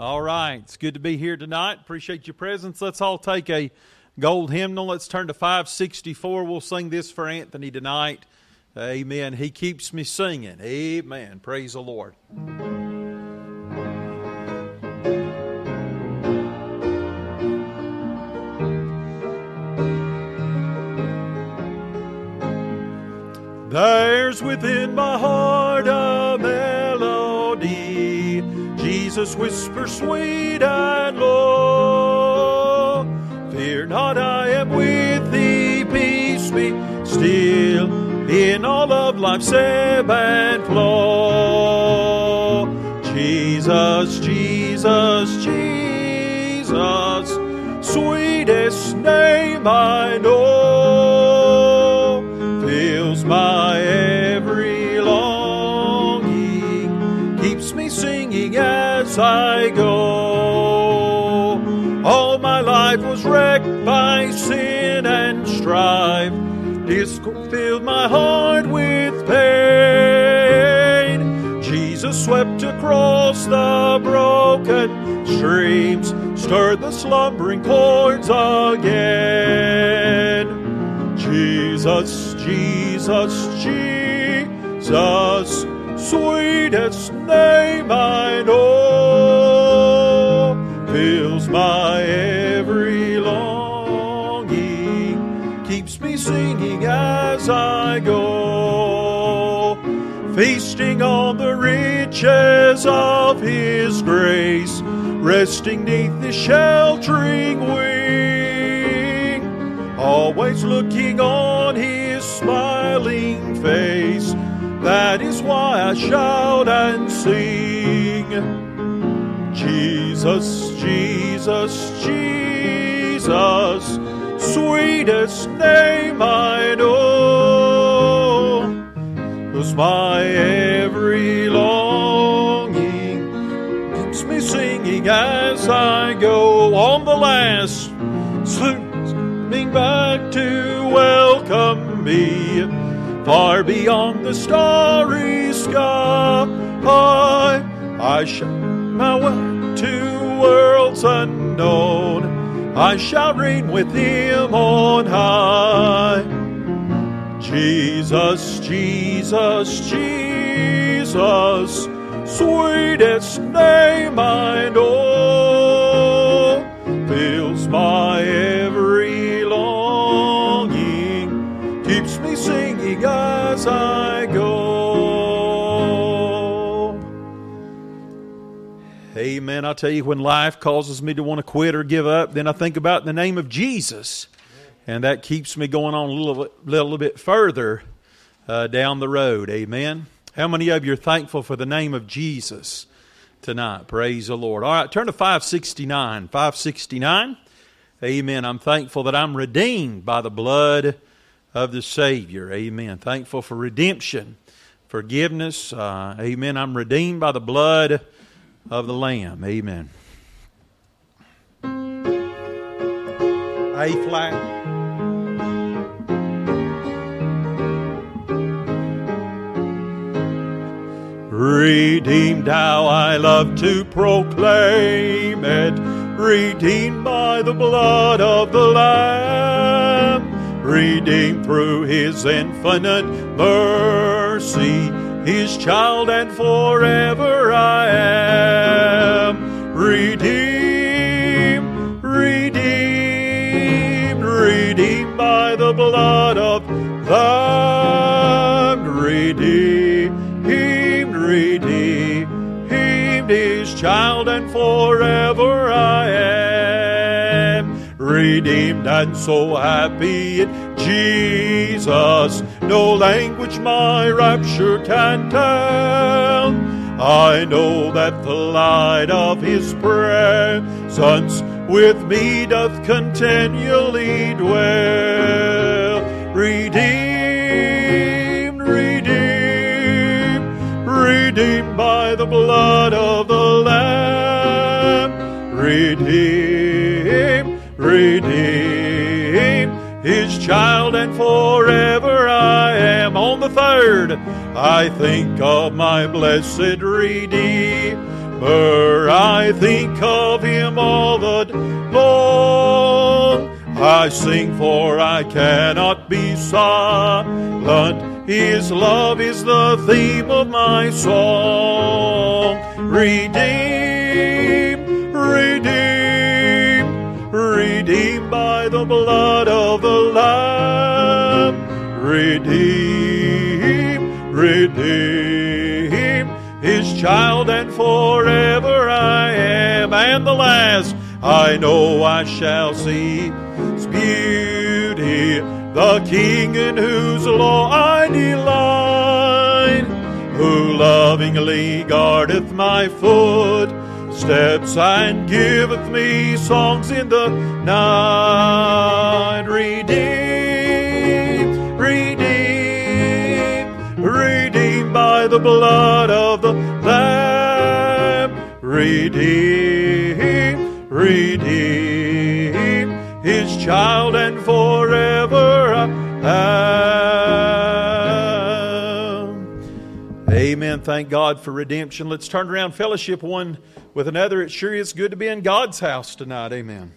All right. It's good to be here tonight. Appreciate your presence. Let's all take a gold hymnal. Let's turn to 564. We'll sing this for Anthony tonight. Amen. He keeps me singing. Amen. Praise the Lord. There's within my heart Jesus whisper sweet and low. Fear not, I am with thee. Peace be still in all of life's ebb and flow. Jesus, Jesus, Jesus, sweetest name I know, as I go. All my life was wrecked by sin and strife discord filled my heart with pain. Jesus swept across the broken streams, stirred the slumbering chords again. Jesus, Jesus, Jesus, sweetest name I know, my every longing, keeps me singing as I go, feasting on the riches of His grace, resting neath His sheltering wing, always looking on His smiling face. That is why I shout and sing. Jesus, Jesus, Jesus sweetest name I know. Was my every longing keeps me singing as I go on the last, swimming back to welcome me, far beyond the starry sky. I shall way to worlds unknown. I shall reign with him on high. Jesus, Jesus, Jesus, sweetest name I know, fills my Amen. I tell you, when life causes me to want to quit or give up, then I think about the name of Jesus, and that keeps me going on a little, little bit further uh, down the road. Amen. How many of you are thankful for the name of Jesus tonight? Praise the Lord. All right, turn to 569. 569. Amen. I'm thankful that I'm redeemed by the blood of the Savior. Amen. Thankful for redemption, forgiveness. Uh, amen. I'm redeemed by the blood of the Lamb. Amen. A flat. Redeemed, how I love to proclaim it. Redeemed by the blood of the Lamb. Redeemed through his infinite mercy his child, and forever I am. Redeemed, redeemed, redeemed by the blood of redeemed, redeemed, redeemed, his child, and forever I am. Redeemed and so happy in Jesus. No language my rapture can tell. I know that the light of His presence with me doth continually dwell. Redeemed, redeemed, redeemed by the blood of the Lamb. Redeemed, redeemed, His child, and forever I am. On the third, I think of my blessed Redeemer. I think of him all the long. I sing for I cannot be silent. His love is the theme of my song. Redeemed, by the blood of the Lamb. Redeem, redeemed, his child, and forever I am. And the last I know I shall see his beauty, the King in whose law I delight, who lovingly guardeth my footsteps and giveth me songs in the night. Redeemed, redeemed, redeemed by the blood of the Lamb. Redeemed, redeemed, his child, and forever I am. Amen. Thank God for redemption. Let's turn around fellowship one with another. It sure is good to be in God's house tonight. Amen.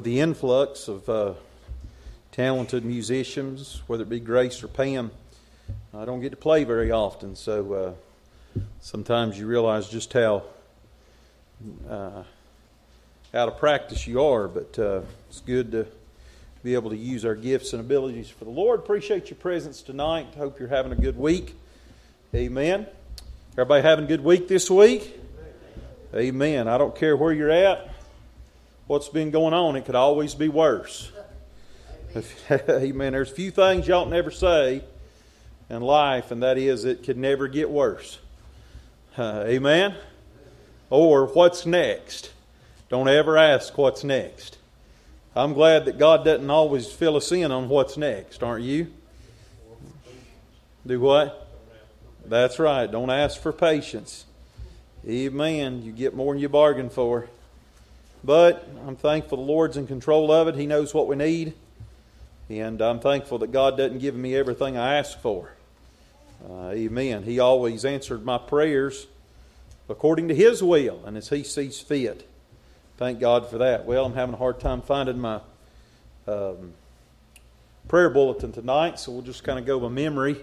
With the influx of uh, talented musicians, whether it be Grace or Pam, I don't get to play very often. So uh, sometimes you realize just how uh, out of practice you are, but uh, it's good to be able to use our gifts and abilities for the Lord. Appreciate your presence tonight. Hope you're having a good week. Amen. Everybody having a good week this week? Amen. I don't care where you're at, what's been going on, it could always be worse. Amen. There's a few things y'all never say in life, and that is it could never get worse. Uh, amen. Or what's next? Don't ever ask what's next. I'm glad that God doesn't always fill us in on what's next, aren't you? Do what? That's right. Don't ask for patience. Amen. You get more than you bargain for. But I'm thankful the Lord's in control of it. He knows what we need. And I'm thankful that God doesn't give me everything I ask for. Uh, amen. He always answered my prayers according to His will and as He sees fit. Thank God for that. Well, I'm having a hard time finding my um, prayer bulletin tonight, so we'll just kind of go by memory.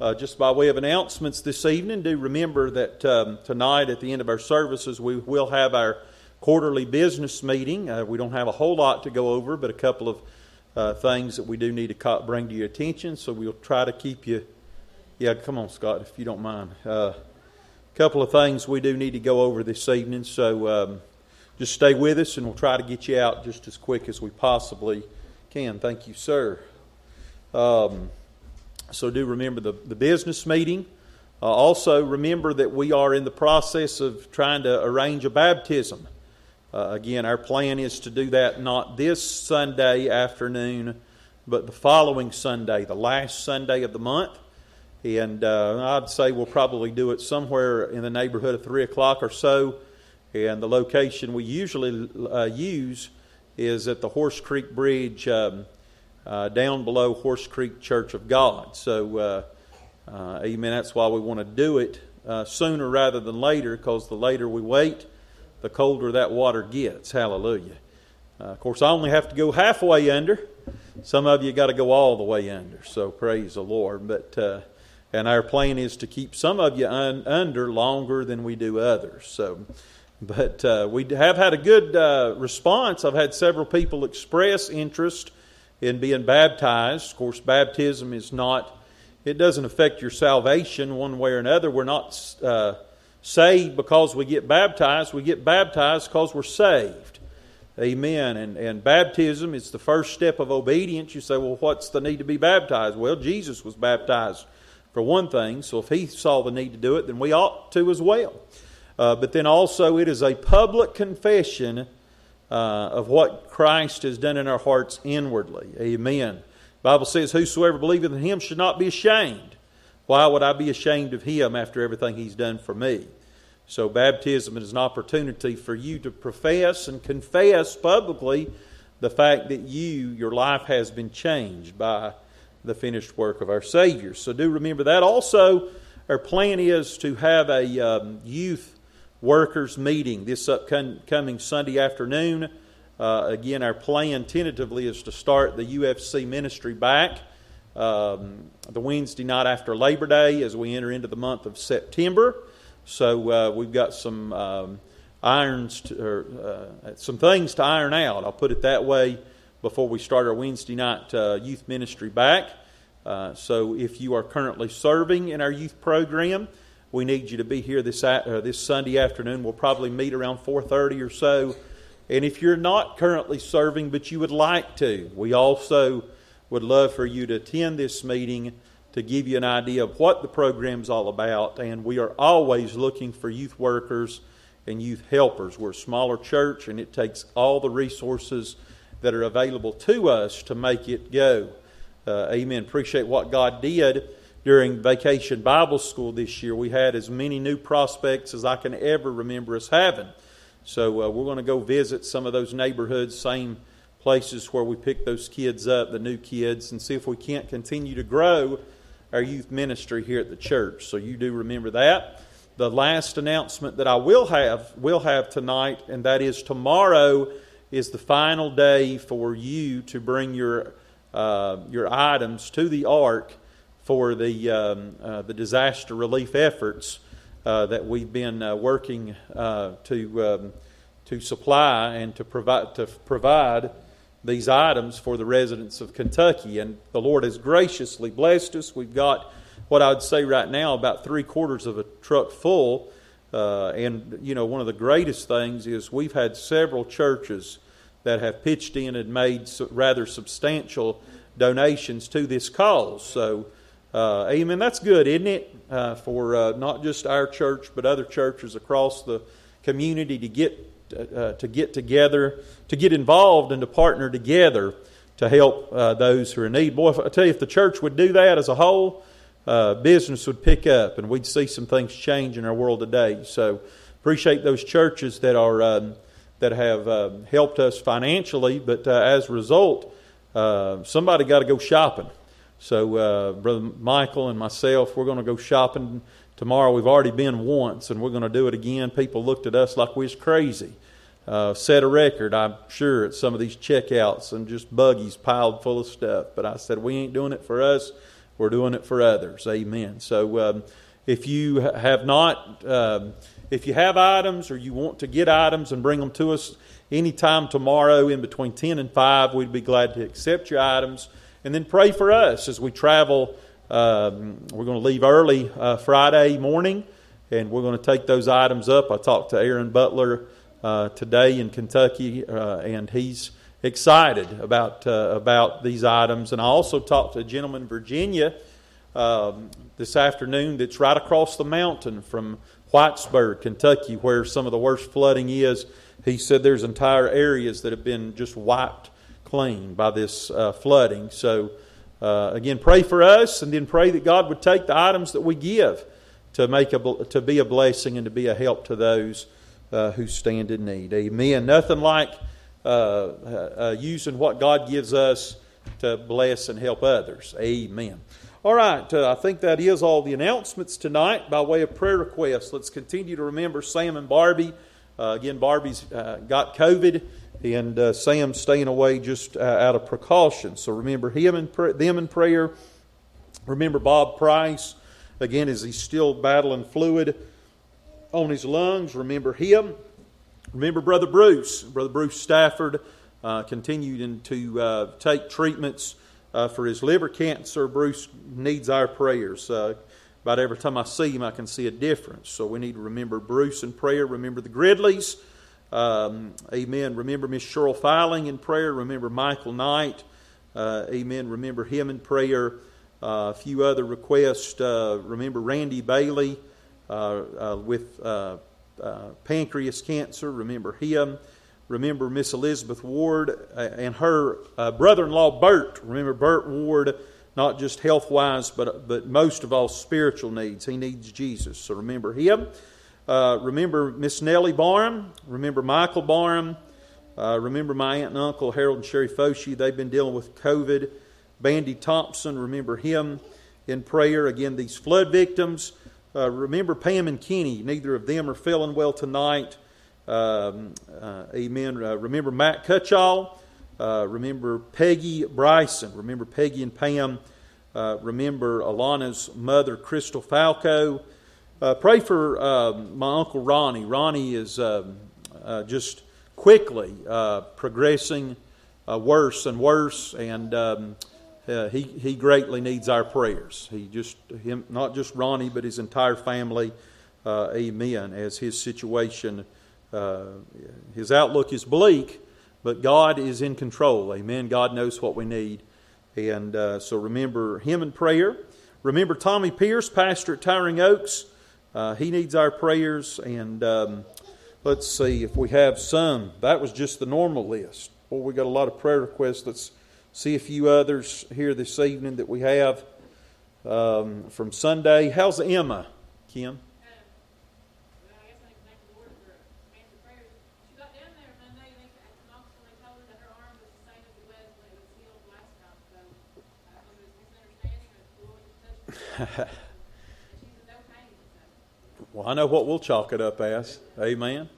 Uh, just by way of announcements this evening, do remember that um, tonight at the end of our services we will have our quarterly business meeting. Uh, we don't have a whole lot to go over, but a couple of uh, things that we do need to bring to your attention. So we'll try to keep you. Yeah, come on, Scott, if you don't mind. A uh, couple of things we do need to go over this evening. So um, just stay with us, and we'll try to get you out just as quick as we possibly can. Thank you, sir. Um, so do remember the, the business meeting. Uh, also, remember that we are in the process of trying to arrange a baptism. Uh, again, our plan is to do that not this Sunday afternoon, but the following Sunday, the last Sunday of the month. And uh, I'd say we'll probably do it somewhere in the neighborhood of 3 o'clock or so. And the location we usually uh, use is at the Horse Creek Bridge um, uh, down below Horse Creek Church of God. So, uh, uh, amen. That's why we want to do it sooner rather than later, because the later we wait, the colder that water gets. Hallelujah. Uh, of course, I only have to go halfway under. Some of you got to go all the way under. So praise the Lord. But uh, and our plan is to keep some of you un- under longer than we do others. So. But uh, we have had a good uh, response. I've had several people express interest in being baptized. Of course, baptism is not, it doesn't affect your salvation one way or another. We're not uh, saved because we get baptized, we get baptized because we're saved. Amen. And, and baptism is the first step of obedience. You say, well, what's the need to be baptized? Well, Jesus was baptized for one thing, so if he saw the need to do it, then we ought to as well. Uh, but then also, it is a public confession uh, of what Christ has done in our hearts inwardly. Amen. Bible says, Whosoever believeth in him should not be ashamed. Why would I be ashamed of him after everything he's done for me? So, baptism is an opportunity for you to profess and confess publicly the fact that you, your life has been changed by the finished work of our Savior. So, do remember that. Also, our plan is to have a um, youth workers meeting this upcoming Sunday afternoon. Uh, again, our plan tentatively is to start the UFC ministry back um, the Wednesday night after Labor Day as we enter into the month of September. So uh, we've got some um, irons, to, or, uh, some things to iron out. I'll put it that way before we start our Wednesday night uh, youth ministry back. Uh, so if you are currently serving in our youth program, we need you to be here this uh, this Sunday afternoon. We'll probably meet around 4:30 or so. And if you're not currently serving but you would like to, we also would love for you to attend this meeting to give you an idea of what the program's all about. And we are always looking for youth workers and youth helpers. We're a smaller church, and it takes all the resources that are available to us to make it go. Uh, amen. Appreciate what God did during Vacation Bible School this year. We had as many new prospects as I can ever remember us having. So uh, we're going to go visit some of those neighborhoods, same places where we pick those kids up, the new kids, and see if we can't continue to grow our youth ministry here at the church. So you do remember that. The last announcement that I will have will have tonight, and that is tomorrow is the final day for you to bring your uh, your items to the ark for the um, uh, the disaster relief efforts uh, that we've been uh, working uh, to um, to supply and to provide to provide these items for the residents of Kentucky. And the Lord has graciously blessed us. We've got what I would say right now about three quarters of a truck full. Uh, and, you know, one of the greatest things is we've had several churches that have pitched in and made rather substantial donations to this cause. So, uh, amen. That's good, isn't it? Uh, for uh, not just our church, but other churches across the community to get uh, to get together, to get involved, and to partner together to help uh, those who are in need. Boy, I tell you, if the church would do that as a whole, uh, business would pick up, and we'd see some things change in our world today. So, appreciate those churches that are um, that have um, helped us financially, but as a result, somebody got to go shopping. So, uh, Brother Michael and myself, we're going to go shopping tomorrow. We've already been once, and we're going to do it again. People looked at us like we was crazy. uh, set a record, I'm sure, at some of these checkouts and just buggies piled full of stuff. But I said, we ain't doing it for us, we're doing it for others. Amen. So um, if you have not, um, if you have items or you want to get items and bring them to us anytime tomorrow in between 10 and 5, we'd be glad to accept your items. And then pray for us as we travel. Um, we're going to leave early uh, Friday morning and we're going to take those items up. I talked to Aaron Butler uh, today in Kentucky, uh, and he's excited about uh, about these items. And I also talked to a gentleman in Virginia um, this afternoon that's right across the mountain from Whitesburg, Kentucky, where some of the worst flooding is. He said there's entire areas that have been just wiped clean by this uh, flooding. So. Uh, again, pray for us, and then pray that God would take the items that we give to make a, to be a blessing and to be a help to those uh, who stand in need. Amen. Nothing like uh, uh, uh, using what God gives us to bless and help others. Amen. All right, uh, I think that is all the announcements tonight by way of prayer requests. Let's continue to remember Sam and Barbie. Again, Barbie's got COVID, and Sam staying away just out of precaution. So remember him and them in prayer. Remember Bob Price. Again, as he's still battling fluid on his lungs, remember him. Remember Brother Bruce. Brother Bruce Stafford uh, continued to uh, take treatments uh, for his liver cancer. Bruce needs our prayers. Uh, about every time I see him, I can see a difference. So we need to remember Bruce in prayer. Remember the Gridleys. Um, amen. Remember Miss Cheryl Filing in prayer. Remember Michael Knight. Uh, amen. Remember him in prayer. Uh, a few other requests. Uh, remember Randy Bailey uh, with pancreas cancer. Remember him. Remember Miss Elizabeth Ward and her brother in law Bert. Remember Bert Ward, not just health wise, but, but most of all spiritual needs. He needs Jesus. So remember him. Uh, remember Miss Nellie Barham. Remember Michael Barham. Uh, remember my aunt and uncle, Harold and Sherry Foshi. They've been dealing with COVID. Bandy Thompson, remember him in prayer. Again, these flood victims. Uh, remember Pam and Kenny. Neither of them are feeling well tonight. Um, uh, amen. Uh, remember Matt Cutchall. Remember Peggy Bryson. Remember Peggy and Pam. Remember Alana's mother, Crystal Falco. Uh, pray for um, my uncle Ronnie. Ronnie is um, just quickly progressing worse and worse, and um, uh, he, he greatly needs our prayers. He just, him, not just Ronnie, but his entire family, uh, amen, as his situation, uh, his outlook is bleak, but God is in control, amen. God knows what we need. And uh, so remember him in prayer. Remember Tommy Pierce, pastor at Towering Oaks. Uh, he needs our prayers. And um, let's see if we have some. That was just the normal list. Boy, we got a lot of prayer requests. Let's see a few others here this evening that we have um, from Sunday. How's Emma, Kim? well, I know what we'll chalk it up as. Amen.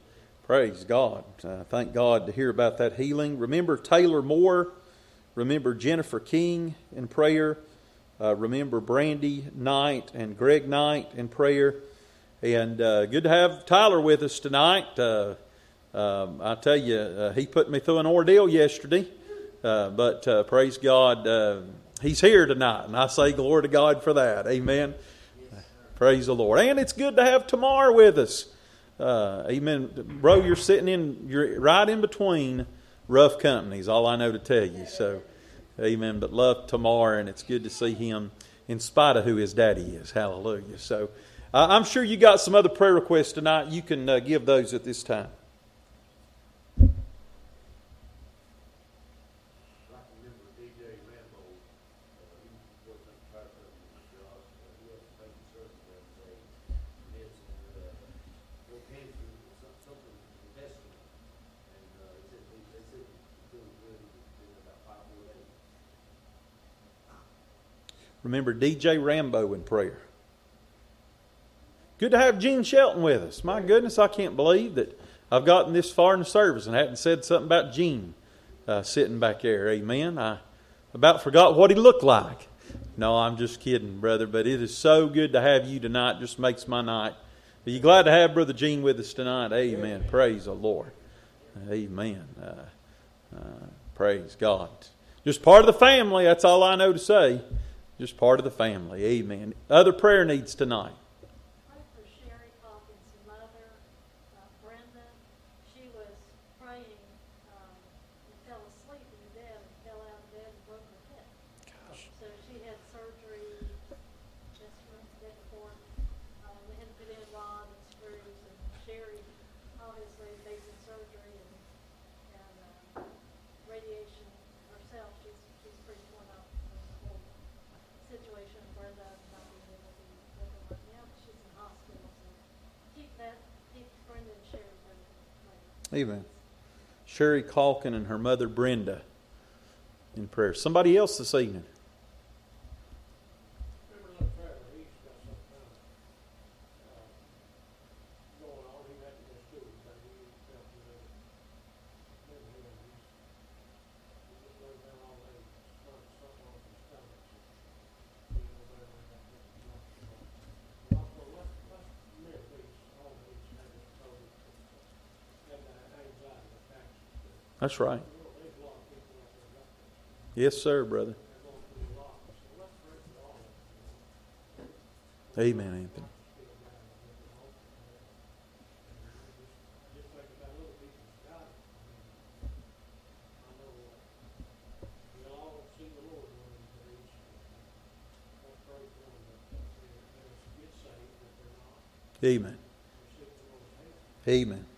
Praise God. Uh, thank God to hear about that healing. Remember Taylor Moore Remember Jennifer King in prayer. Uh, remember Brandy Knight and Greg Knight in prayer. And uh, good to have Tyler with us tonight. Uh, um, I tell you, uh, he put me through an ordeal yesterday. Uh, but uh, praise God, he's here tonight. And I say glory to God for that. Amen. Praise the Lord. And it's good to have Tamar with us. amen. Bro, you're sitting in, you're right in between rough companies, all I know to tell you. So, amen. But love Tamar, and it's good to see him in spite of who his daddy is. Hallelujah. So, uh, I'm sure you got some other prayer requests tonight. You can uh, give those at this time. Remember DJ Rambo in prayer. Good to have Gene Shelton with us. My goodness, I can't believe that I've gotten this far in the service and hadn't said something about Gene uh, sitting back there. Amen. I about forgot what he looked like. No, I'm just kidding, brother. But it is so good to have you tonight. Just makes my night. Are you glad to have Brother Gene with us tonight? Amen. Amen. Praise the Lord. Amen. Uh, uh, praise God. Just part of the family. That's all I know to say. Just part of the family. Amen. Other prayer needs tonight. Amen. Sherry Calkin and her mother Brenda in prayer. Somebody else this evening. That's right. Yes, sir, brother. Amen, Anthony. Amen. Amen.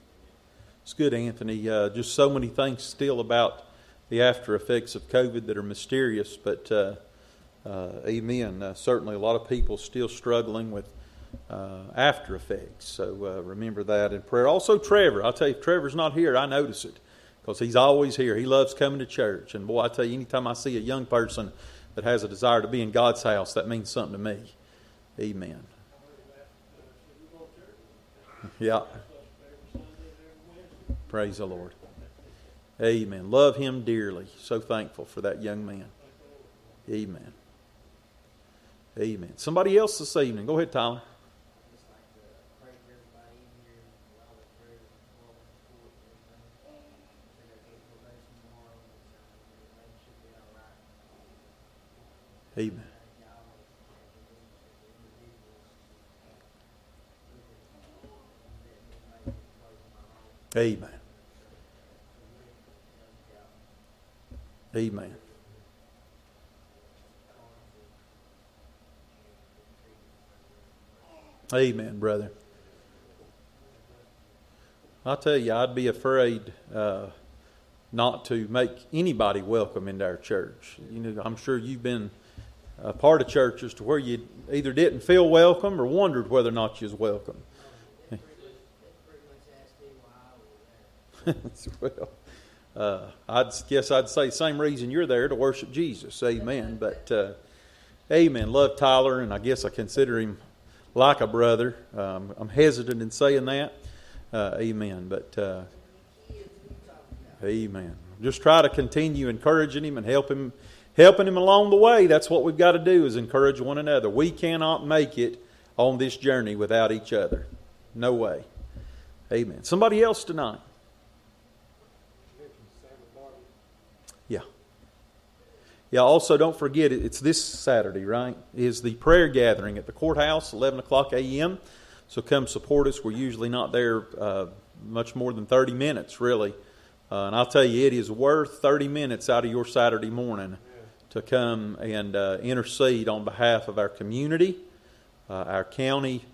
It's good, Anthony. Uh, just so many things still about the after effects of COVID that are mysterious, but uh, uh, amen. Uh, certainly, a lot of people still struggling with uh, after effects. So uh, remember that in prayer. Also, Trevor. I'll tell you, if Trevor's not here, I notice it because he's always here. He loves coming to church. And boy, I tell you, anytime I see a young person that has a desire to be in God's house, that means something to me. Amen. Yeah. Praise the Lord. Amen. Love him dearly. So thankful for that young man. Amen. Amen. Somebody else this evening. Go ahead, Tyler. Amen. Amen. Amen. Amen, brother. I tell you, I'd be afraid uh, not to make anybody welcome into our church. You know, I'm sure you've been a part of churches to where you either didn't feel welcome or wondered whether or not you was welcome. well, uh, I guess I'd say same reason you're there to worship Jesus. Amen. But uh, amen. Love Tyler, and I guess I consider him like a brother. Um, I'm hesitant in saying that. Uh, amen. But uh, amen. Just try to continue encouraging him and help him, helping him along the way. That's what we've got to do is encourage one another. We cannot make it on this journey without each other. No way. Amen. Somebody else tonight. Yeah, also don't forget, it's this Saturday, right? Is the prayer gathering at the courthouse, 11 o'clock a.m. So come support us. We're usually not there uh, much more than 30 minutes, really. Uh, and I'll tell you, it is worth 30 minutes out of your Saturday morning to come and uh, intercede on behalf of our community, uh, our county,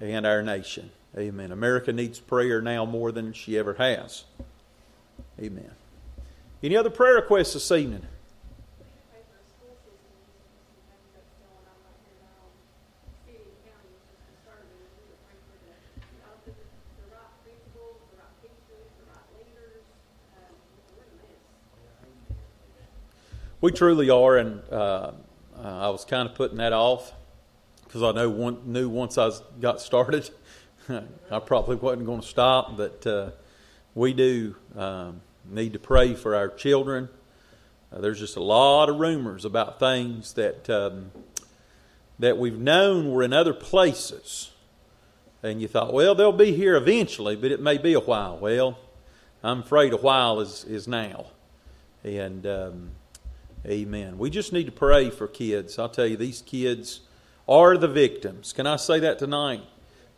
and our nation. Amen. America needs prayer now more than she ever has. Amen. Any other prayer requests this evening? We truly are, and uh, I was kind of putting that off because I know one, knew once I got started, I probably wasn't going to stop. But uh, we do um, need to pray for our children. Uh, there's just a lot of rumors about things that um, that we've known were in other places, and you thought, well, they'll be here eventually, but it may be a while. Well, I'm afraid a while is is now, and um, Amen. We just need to pray for kids. I'll tell you, these kids are the victims. Can I say that tonight?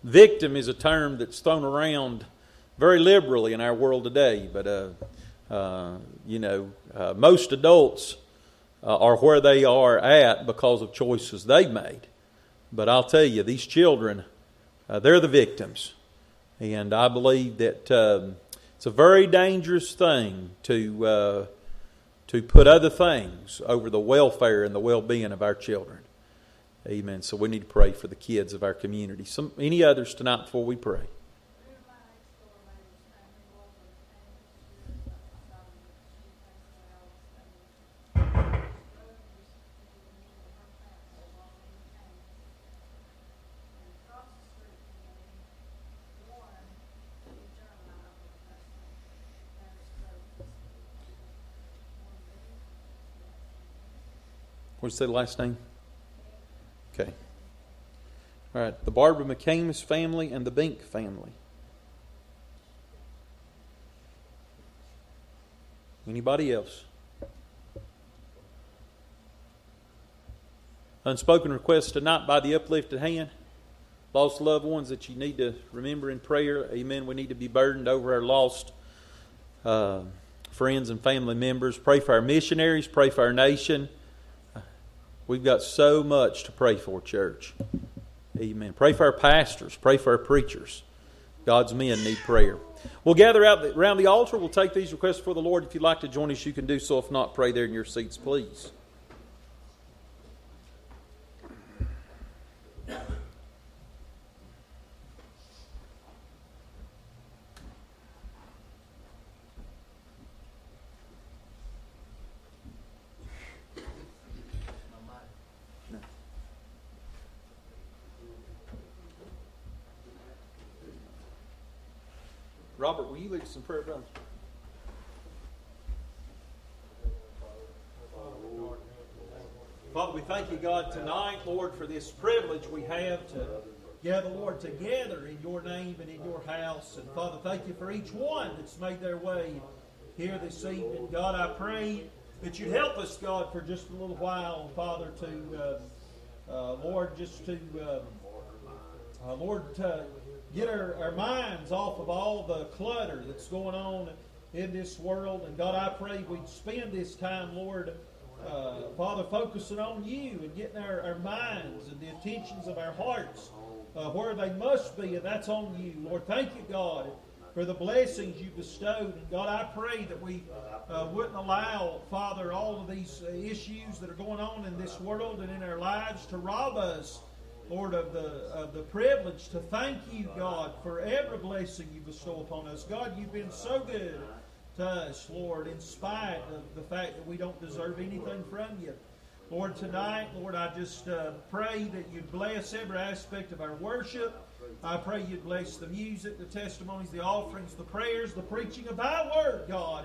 Victim is a term that's thrown around very liberally in our world today, but uh, uh, you know, uh, most adults uh, are where they are at because of choices they've made. But I'll tell you, these children, uh, they're the victims, and I believe that um, it's a very dangerous thing to uh, to put other things over the welfare and the well being of our children. Amen. So we need to pray for the kids of our community. Some, any others tonight before we pray? What's the last name? Okay. All right. The Barbara McCamus family and the Bink family. Anybody else? Unspoken requests tonight by the uplifted hand. Lost loved ones that you need to remember in prayer. Amen. We need to be burdened over our lost uh, friends and family members. Pray for our missionaries. Pray for our nation. We've got so much to pray for, church. Amen. Pray for our pastors. Pray for our preachers. God's men need prayer. We'll gather out around the altar. We'll take these requests for the Lord. If you'd like to join us, you can do so. If not, pray there in your seats, please. Robert, will you lead us in prayer, brother? Father, we thank you, God, tonight, Lord, for this privilege we have to gather, Lord, together in your name and in your house. And Father, thank you for each one that's made their way here this evening. God, I pray that you'd help us, God, for just a little while, Father, to, uh, uh, Lord, just to, uh, uh Lord, to get our, our minds off of all the clutter that's going on in this world. And God, I pray we'd spend this time, Lord, uh, Father, focusing on you and getting our, our minds and the attentions of our hearts uh, where they must be, and that's on you. Lord, thank you, God, for the blessings you bestowed. And God, I pray that we uh, wouldn't allow, Father, all of these issues that are going on in this world and in our lives to rob us Lord, of the, of the privilege to thank you, God, for every blessing you bestow upon us. God, you've been so good to us, Lord, in spite of the fact that we don't deserve anything from you. Lord, tonight, Lord, I just uh, pray that you'd bless every aspect of our worship. I pray you'd bless the music, the testimonies, the offerings, the prayers, the preaching of thy word, God,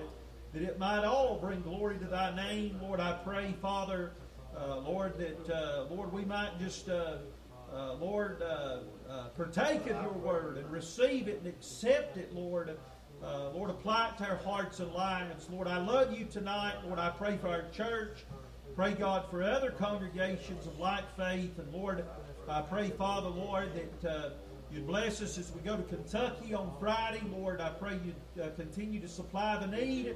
that it might all bring glory to thy name. Lord, I pray, Father, uh, Lord, that, uh, Lord, we might just uh, Lord, uh, uh, partake of your word and receive it and accept it, Lord. Uh, Lord, apply it to our hearts and lives. Lord, I love you tonight. Lord, I pray for our church. Pray, God, for other congregations of like faith. And Lord, I pray, Father, Lord, that uh, you'd bless us as we go to Kentucky on Friday. Lord, I pray you'd uh, continue to supply the need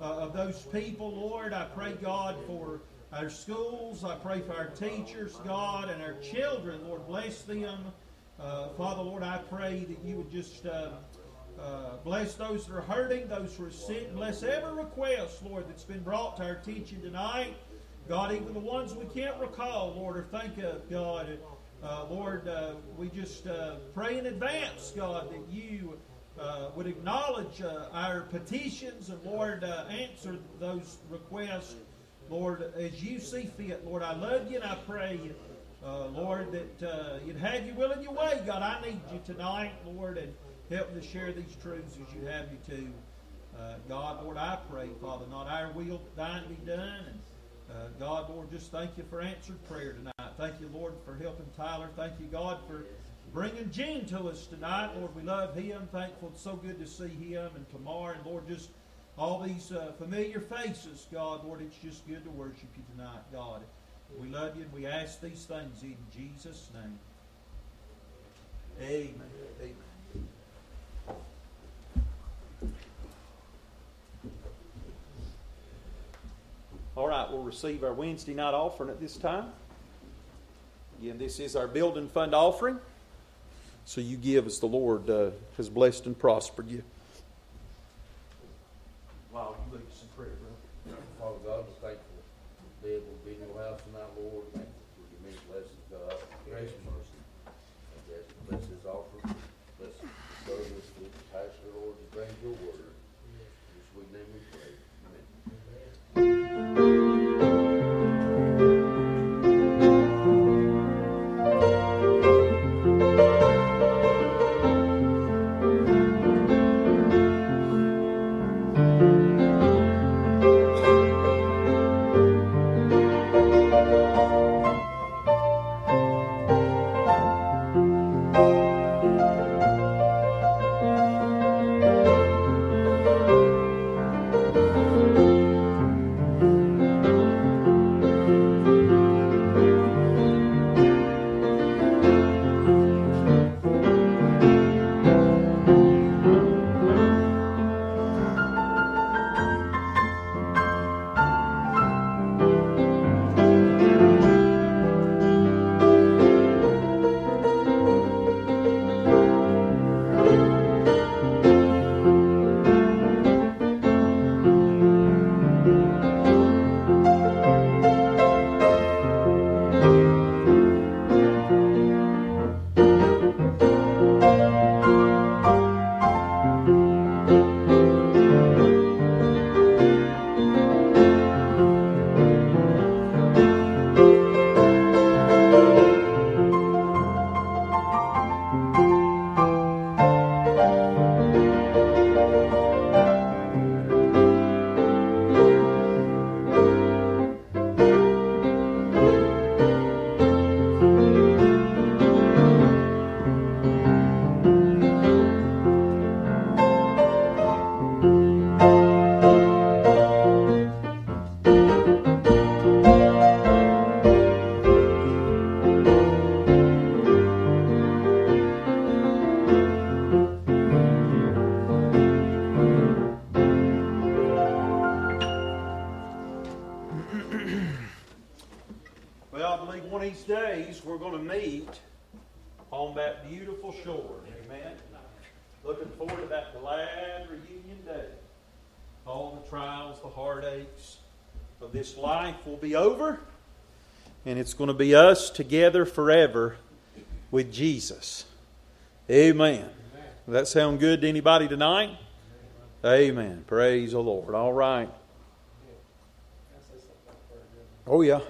of those people. Lord, I pray, God, for our schools. I pray for our teachers, God, and our children. Lord, bless them. Uh, Father, Lord, I pray that you would just uh, uh, bless those that are hurting, those who are sick. Bless every request, Lord, that's been brought to our teaching tonight. God, even the ones we can't recall, Lord, or think of, God. Uh, Lord, uh, we just uh, pray in advance, God, that you would acknowledge our petitions and, Lord, answer those requests. Lord, as you see fit, Lord, I love you and I pray, uh, Lord, that uh, you'd have your will in your way. God, I need you tonight, Lord, and Help me to share these truths as you have me to. Uh, God, Lord, I pray, Father, not our will, but thine be done. And uh, God, Lord, just thank you for answered prayer tonight. Thank you, Lord, for helping Tyler. Thank you, God, for bringing Gene to us tonight. Lord, we love him. Thankful. It's so good to see him and Tamar. And Lord, just all these uh, familiar faces, God. Lord, it's just good to worship you tonight, God. We love you and we ask these things in Jesus' name. Amen. Amen. All right, we'll receive our Wednesday night offering at this time. Again, this is our building fund offering. So you give as the Lord uh, has blessed and prospered you. And it's going to be us together forever with Jesus. Amen. Does that sound good to anybody tonight? Amen. Praise the Lord. All right. Oh, yeah.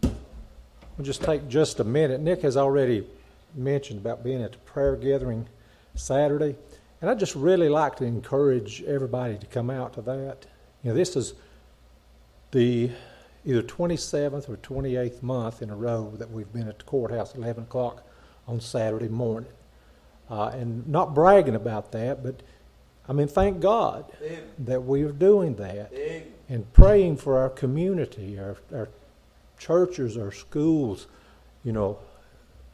We'll just take just a minute. Nick has already mentioned about being at the prayer gathering Saturday, and I'd just really like to encourage everybody to come out to that. You know, this is the either 27th or 28th month in a row that we've been at the courthouse at 11 o'clock on Saturday morning. Uh, and not bragging about that, but I mean, thank God Amen. that we are doing that Amen. and praying for our community, our, our churches, our schools, you know,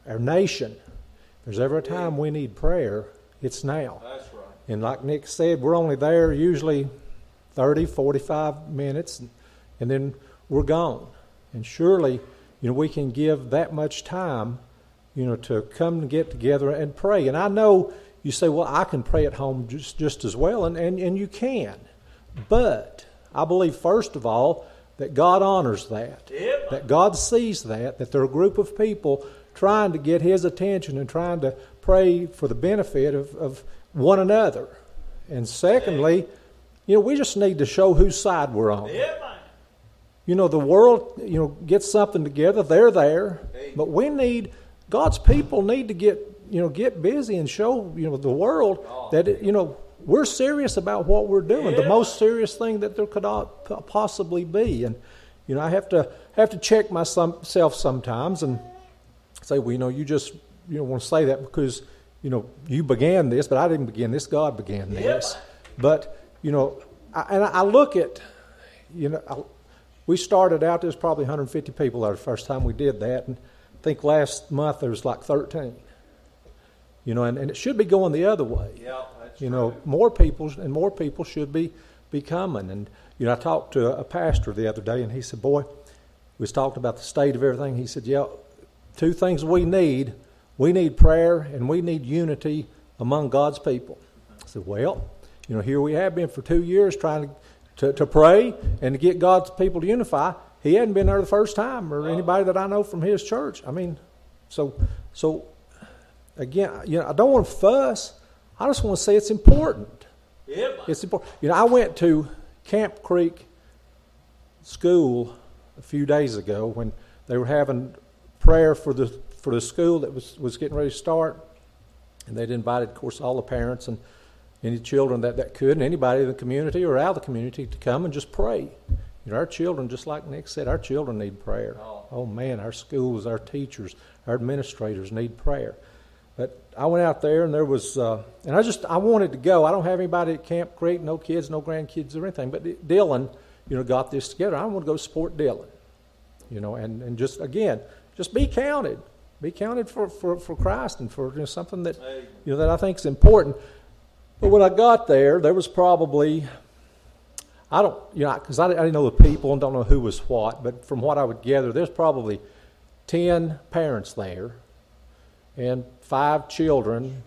our nation. If there's ever a time we need prayer, it's now. That's right. And like Nick said, we're only there usually 30, 45 minutes, and, and then we're gone. And surely, you know, we can give that much time, you know, to come and get together and pray. And I know you say, well, I can pray at home just, just as well, and, and, and you can. But I believe, first of all, that God honors that. Yep. That God sees that, that there are a group of people trying to get His attention and trying to pray for the benefit of, of one another. And secondly, you know, we just need to show whose side we're on. You know, the world, you know, gets something together. They're there, but we need God's people need to get, you know, get busy and show, you know, the world that it, you know we're serious about what we're doing. The most serious thing that there could possibly be, and you know, I have to have to check myself sometimes and say, well, you know, you just you know want to say that because you know you began this, but I didn't begin this. God began this. But you know, I, and I look at, you know, I, we started out. There's probably 150 people there the first time we did that, and I think last month there was like 13. You know, and, and it should be going the other way. Yeah, you know, more people and more people should be be coming. And you know, I talked to a pastor the other day, and he said, "Boy, we was talking about the state of everything." He said, "Yeah, two things we need: we need prayer, and we need unity among God's people." I said, "Well, you know, here we have been for two years trying to to, to pray and to get God's people to unify. He hadn't been there the first time, or anybody that I know from his church. I mean, so so again, you know, I don't want to fuss. I just want to say it's important. Yep. It's important. You know, I went to Camp Creek School a few days ago when they were having prayer for the for the school that was, was getting ready to start. And they'd invited, of course, all the parents and any children that, that could, and anybody in the community or out of the community to come and just pray. You know, our children, just like Nick said, our children need prayer. Oh, oh man, our schools, our teachers, our administrators need prayer. But I went out there and there was, uh, and I just, I wanted to go. I don't have anybody at Camp Creek, no kids, no grandkids or anything. But Dylan, you know, got this together. I want to go support Dylan, you know, and, and just, again, just be counted. Be counted for, for, for Christ and for you know, something that, you know, that I think is important. But when I got there, there was probably, I don't, you know, because I, I didn't know the people and don't know who was what, but from what I would gather, there's probably 10 parents there and five children,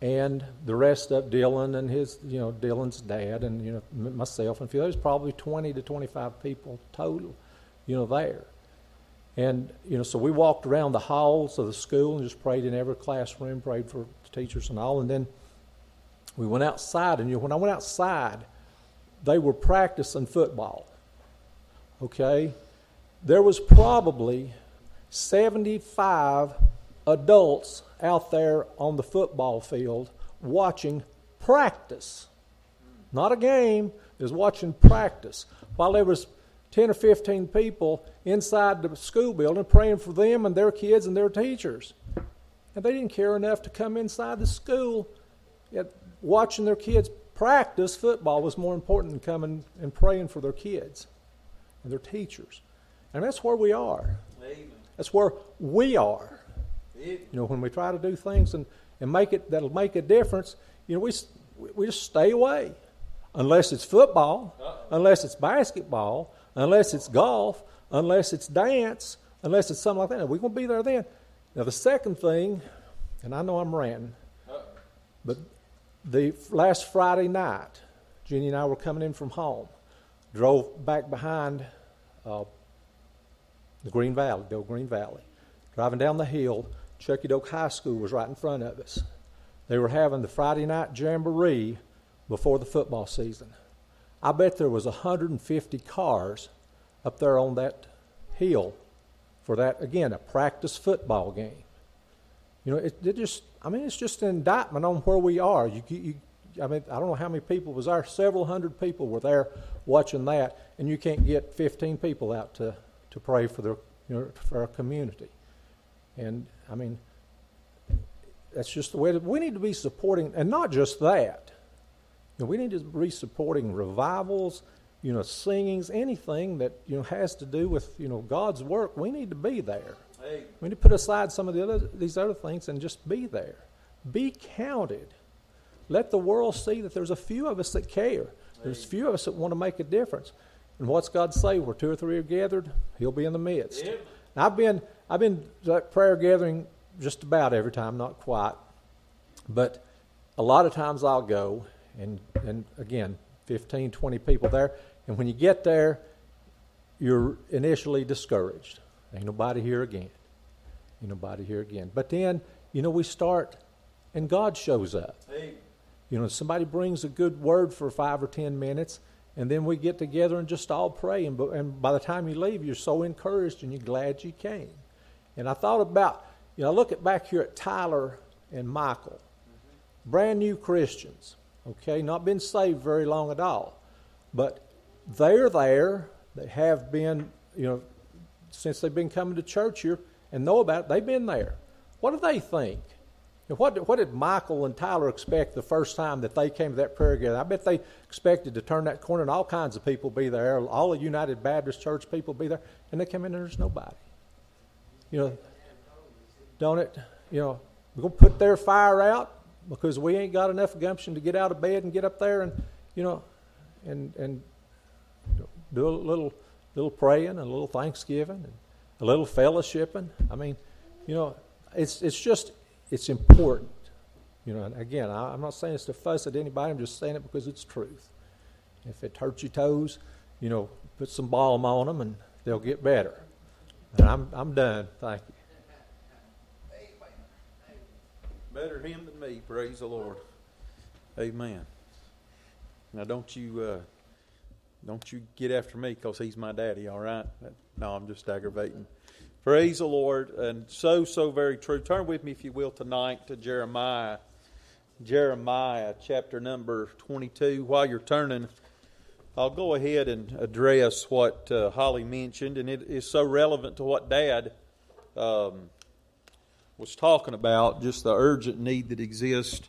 and the rest of Dylan and his, you know, Dylan's dad and you know myself and a few. There's probably 20 to 25 people total, you know, there. And you know, so we walked around the halls of the school and just prayed in every classroom, prayed for teachers and all, and then we went outside. And you know, when I went outside, they were practicing football. Okay, there was probably 75 adults out there on the football field watching practice. Not a game, is watching practice. While there was 10 or 15 people inside the school building praying for them and their kids and their teachers. And they didn't care enough to come inside the school. Yet watching their kids practice football was more important than coming and praying for their kids and their teachers. And that's where we are. Amen. That's where we are. You know, when we try to do things and, and make it that'll make a difference, you know, we we just stay away, unless it's football, Uh-oh. unless it's basketball, unless it's golf, unless it's dance, unless it's something like that. We're going to be there then. Now the second thing, and I know I'm ranting, but the last Friday night, Jenny and I were coming in from home, drove back behind uh, the Green Valley, the old Green Valley, driving down the hill Chuckey Doak High School was right in front of us. They were having the Friday night jamboree before the football season. I bet there was 150 cars up there on that hill for that again a practice football game. You know, it, it just I mean it's just an indictment on where we are. You, you, I mean I don't know how many people was there. Several hundred people were there watching that, and you can't get 15 people out to to pray for their you know, for our community. And I mean, that's just the way that we need to be supporting, and not just that. You know, we need to be supporting revivals, you know, singings, anything that you know has to do with you know God's work. We need to be there. Hey. We need to put aside some of the other these other things and just be there. Be counted. Let the world see that there's a few of us that care. There's a few of us that want to make a difference. And what's God say? Where two or three are gathered, He'll be in the midst. Yep. I've been I've been at prayer gathering just about every time, not quite, but a lot of times I'll go and and again, 15, 20 people there, and when you get there, you're initially discouraged. Ain't nobody here again. Ain't nobody here again. But then, you know, we start, and God shows up. Hey. You know, somebody brings a good word for five or ten minutes, and then we get together and just all pray. And, and by the time you leave, you're so encouraged and you're glad you came. And I thought about, you know, look at back here at Tyler and Michael, mm-hmm. brand new Christians, okay, not been saved very long at all, but they're there. They have been, you know, since they've been coming to church here and know about it. They've been there. What do they think? What, what did Michael and Tyler expect the first time that they came to that prayer gathering? I bet they expected to turn that corner and all kinds of people be there, all the United Baptist Church people be there, and they come in and there's nobody. You know, don't it? You know, we're going to put their fire out because we ain't got enough gumption to get out of bed and get up there and, you know, and, and do a little, little praying and a little thanksgiving and a little fellowshipping. I mean, you know, it's, it's just it's important. You know, again, I, am not saying it's to fuss at anybody. I'm just saying it because it's truth. If it hurts your toes, you know, put some balm on them and they'll get better. And I'm I'm done. Thank you. Better him than me. Praise the Lord. Amen. Now, don't you uh, don't you get after me because he's my daddy. All right? No, I'm just aggravating. Praise the Lord. And so, so very true. Turn with me, if you will, tonight to Jeremiah. Jeremiah chapter number 22. While you're turning, I'll go ahead and address what uh, Holly mentioned, and it is so relevant to what Dad um, was talking about just the urgent need that exists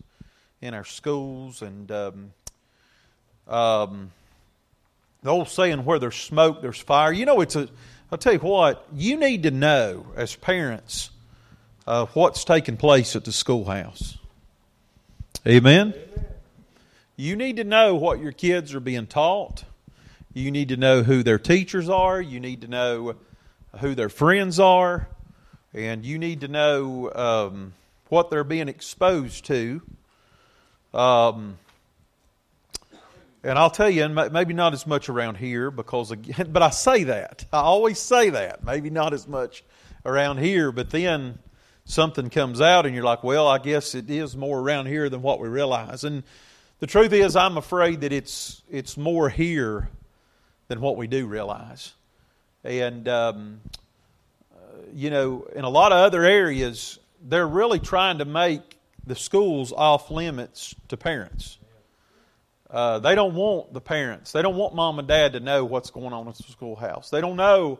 in our schools and um, um, the old saying, where there's smoke, there's fire. You know, it's a I'll tell you what, you need to know as parents uh, what's taking place at the schoolhouse. Amen? Amen? You need to know what your kids are being taught. You need to know who their teachers are. You need to know who their friends are. And you need to know um, what they're being exposed to. Um, and I'll tell you, and maybe not as much around here because, again, but I say that. I always say that. Maybe not as much around here, but then something comes out and you're like, well, I guess it is more around here than what we realize. And the truth is, I'm afraid that it's, it's more here than what we do realize. And, um, you know, in a lot of other areas, they're really trying to make the schools off limits to parents. Uh, they don't want the parents, they don't want mom and dad to know what's going on at the schoolhouse. They don't know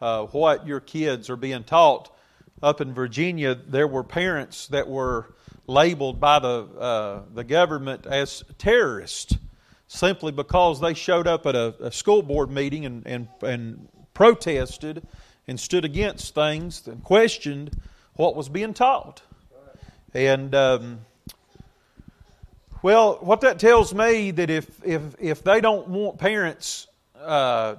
uh, what your kids are being taught. Up in Virginia, there were parents that were labeled by the, uh, the government as terrorists simply because they showed up at a, a school board meeting and, and, and protested and stood against things and questioned what was being taught. And um, well, what that tells me that if if if they don't want parents uh,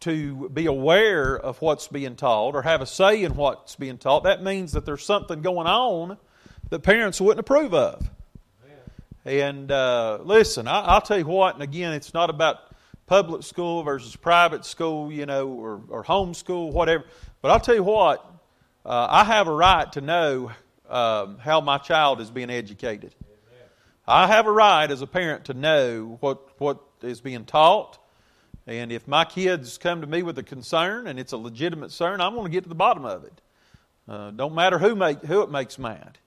to be aware of what's being taught or have a say in what's being taught, that means that there's something going on that parents wouldn't approve of. And uh, listen, I, will tell you what, and again, it's not about public school versus private school, you know, or, or homeschool, whatever. But I'll tell you what, uh, I have a right to know um, how my child is being educated. I have a right as a parent to know what, what is being taught. And if my kids come to me with a concern and it's a legitimate concern, I want to get to the bottom of it. Uh, don't matter who, make, who it makes mad.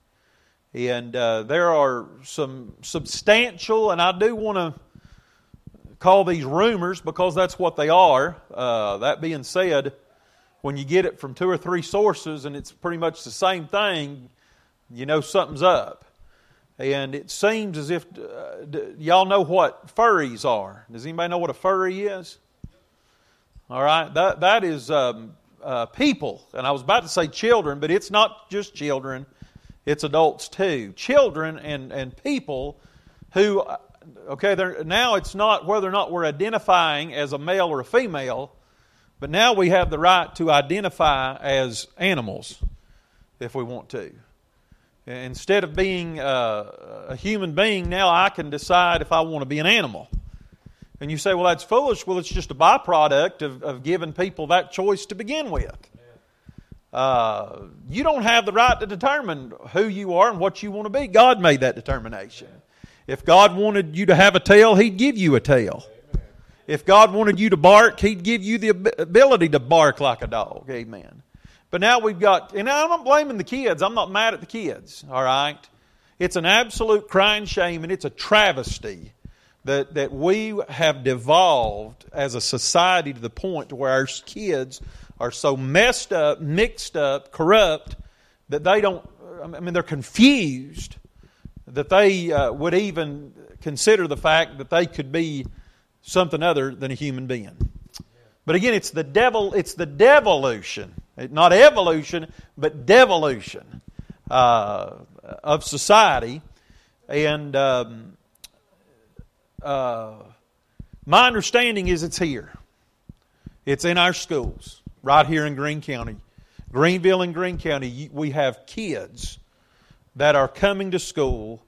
And uh, there are some substantial, and I do want to call these rumors because that's what they are. Uh, that being said, when you get it from two or three sources and it's pretty much the same thing, you know something's up. And it seems as if uh, y'all know what furries are. Does anybody know what a furry is? All right, that that is um, uh, people, and I was about to say children, but it's not just children; it's adults too. Children and and people who, uh, okay, now it's not whether or not we're identifying as a male or a female, but now we have the right to identify as animals if we want to. Instead of being uh, a human being, now I can decide if I want to be an animal. And you say, well, that's foolish. Well, it's just a byproduct of, of giving people that choice to begin with. Uh, you don't have the right to determine who you are and what you want to be. God made that determination. If God wanted you to have a tail, He'd give you a tail. If God wanted you to bark, He'd give you the ability to bark like a dog. Amen. But now we've got, and I'm not blaming the kids. I'm not mad at the kids, all right? It's an absolute crying shame and it's a travesty that, that we have devolved as a society to the point to where our kids are so messed up, mixed up, corrupt, that they don't, I mean, they're confused that they uh, would even consider the fact that they could be something other than a human being. But again, it's the devil, it's the devolution, not evolution, but devolution uh, of society. And um, uh, my understanding is it's here. It's in our schools, right here in Greene County. Greeneville and Greene County, we have kids that are coming to school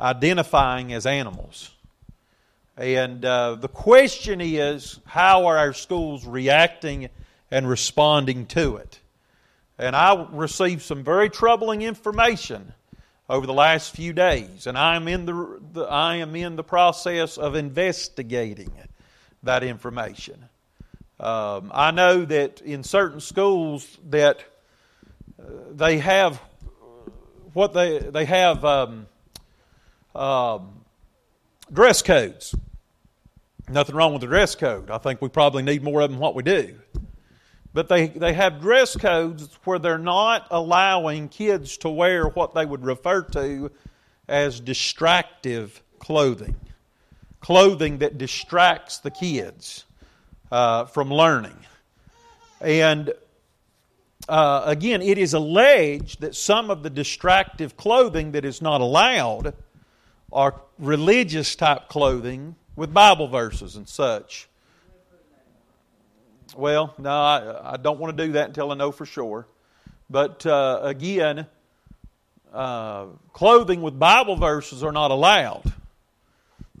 identifying as animals. And uh, the question is how are our schools reacting and responding to it? And I received some very troubling information over the last few days, and I am in the, the I am in the process of investigating that information. Um, I know that in certain schools that uh, they have what they they have um, um, dress codes. Nothing wrong with the dress code. I think we probably need more of them what we do. But they, they have dress codes where they're not allowing kids to wear what they would refer to as distractive clothing. Clothing that distracts the kids uh, from learning. And uh, again, it is alleged that some of the distractive clothing that is not allowed are religious type clothing with Bible verses and such. Well, no, I, I don't want to do that until I know for sure. But uh, again, uh, clothing with Bible verses are not allowed.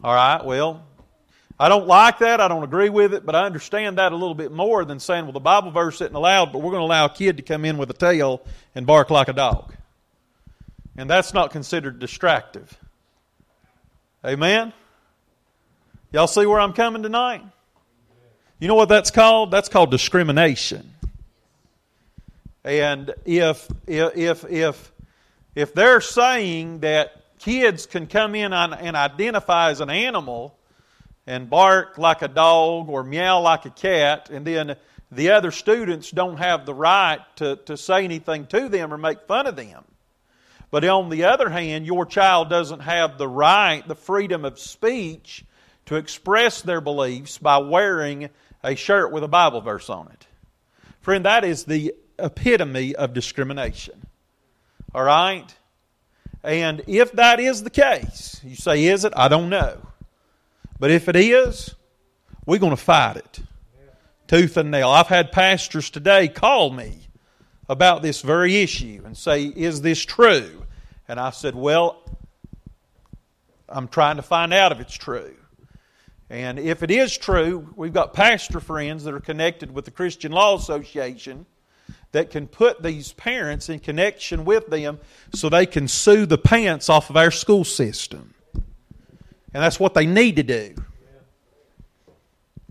All right, well, I don't like that. I don't agree with it, but I understand that a little bit more than saying, well, the Bible verse isn't allowed, but we're going to allow a kid to come in with a tail and bark like a dog. And that's not considered distractive. Amen? Y'all see where I'm coming tonight? You know what that's called? That's called discrimination. And if if if if they're saying that kids can come in and identify as an animal and bark like a dog or meow like a cat, and then the other students don't have the right to, to say anything to them or make fun of them. But on the other hand, your child doesn't have the right, the freedom of speech to express their beliefs by wearing a shirt with a Bible verse on it. Friend, that is the epitome of discrimination. All right? And if that is the case, you say, is it? I don't know. But if it is, we're going to fight it tooth and nail. I've had pastors today call me about this very issue and say, Is this true? And I said, Well, I'm trying to find out if it's true. And if it is true, we've got pastor friends that are connected with the Christian Law Association that can put these parents in connection with them so they can sue the pants off of our school system. And that's what they need to do.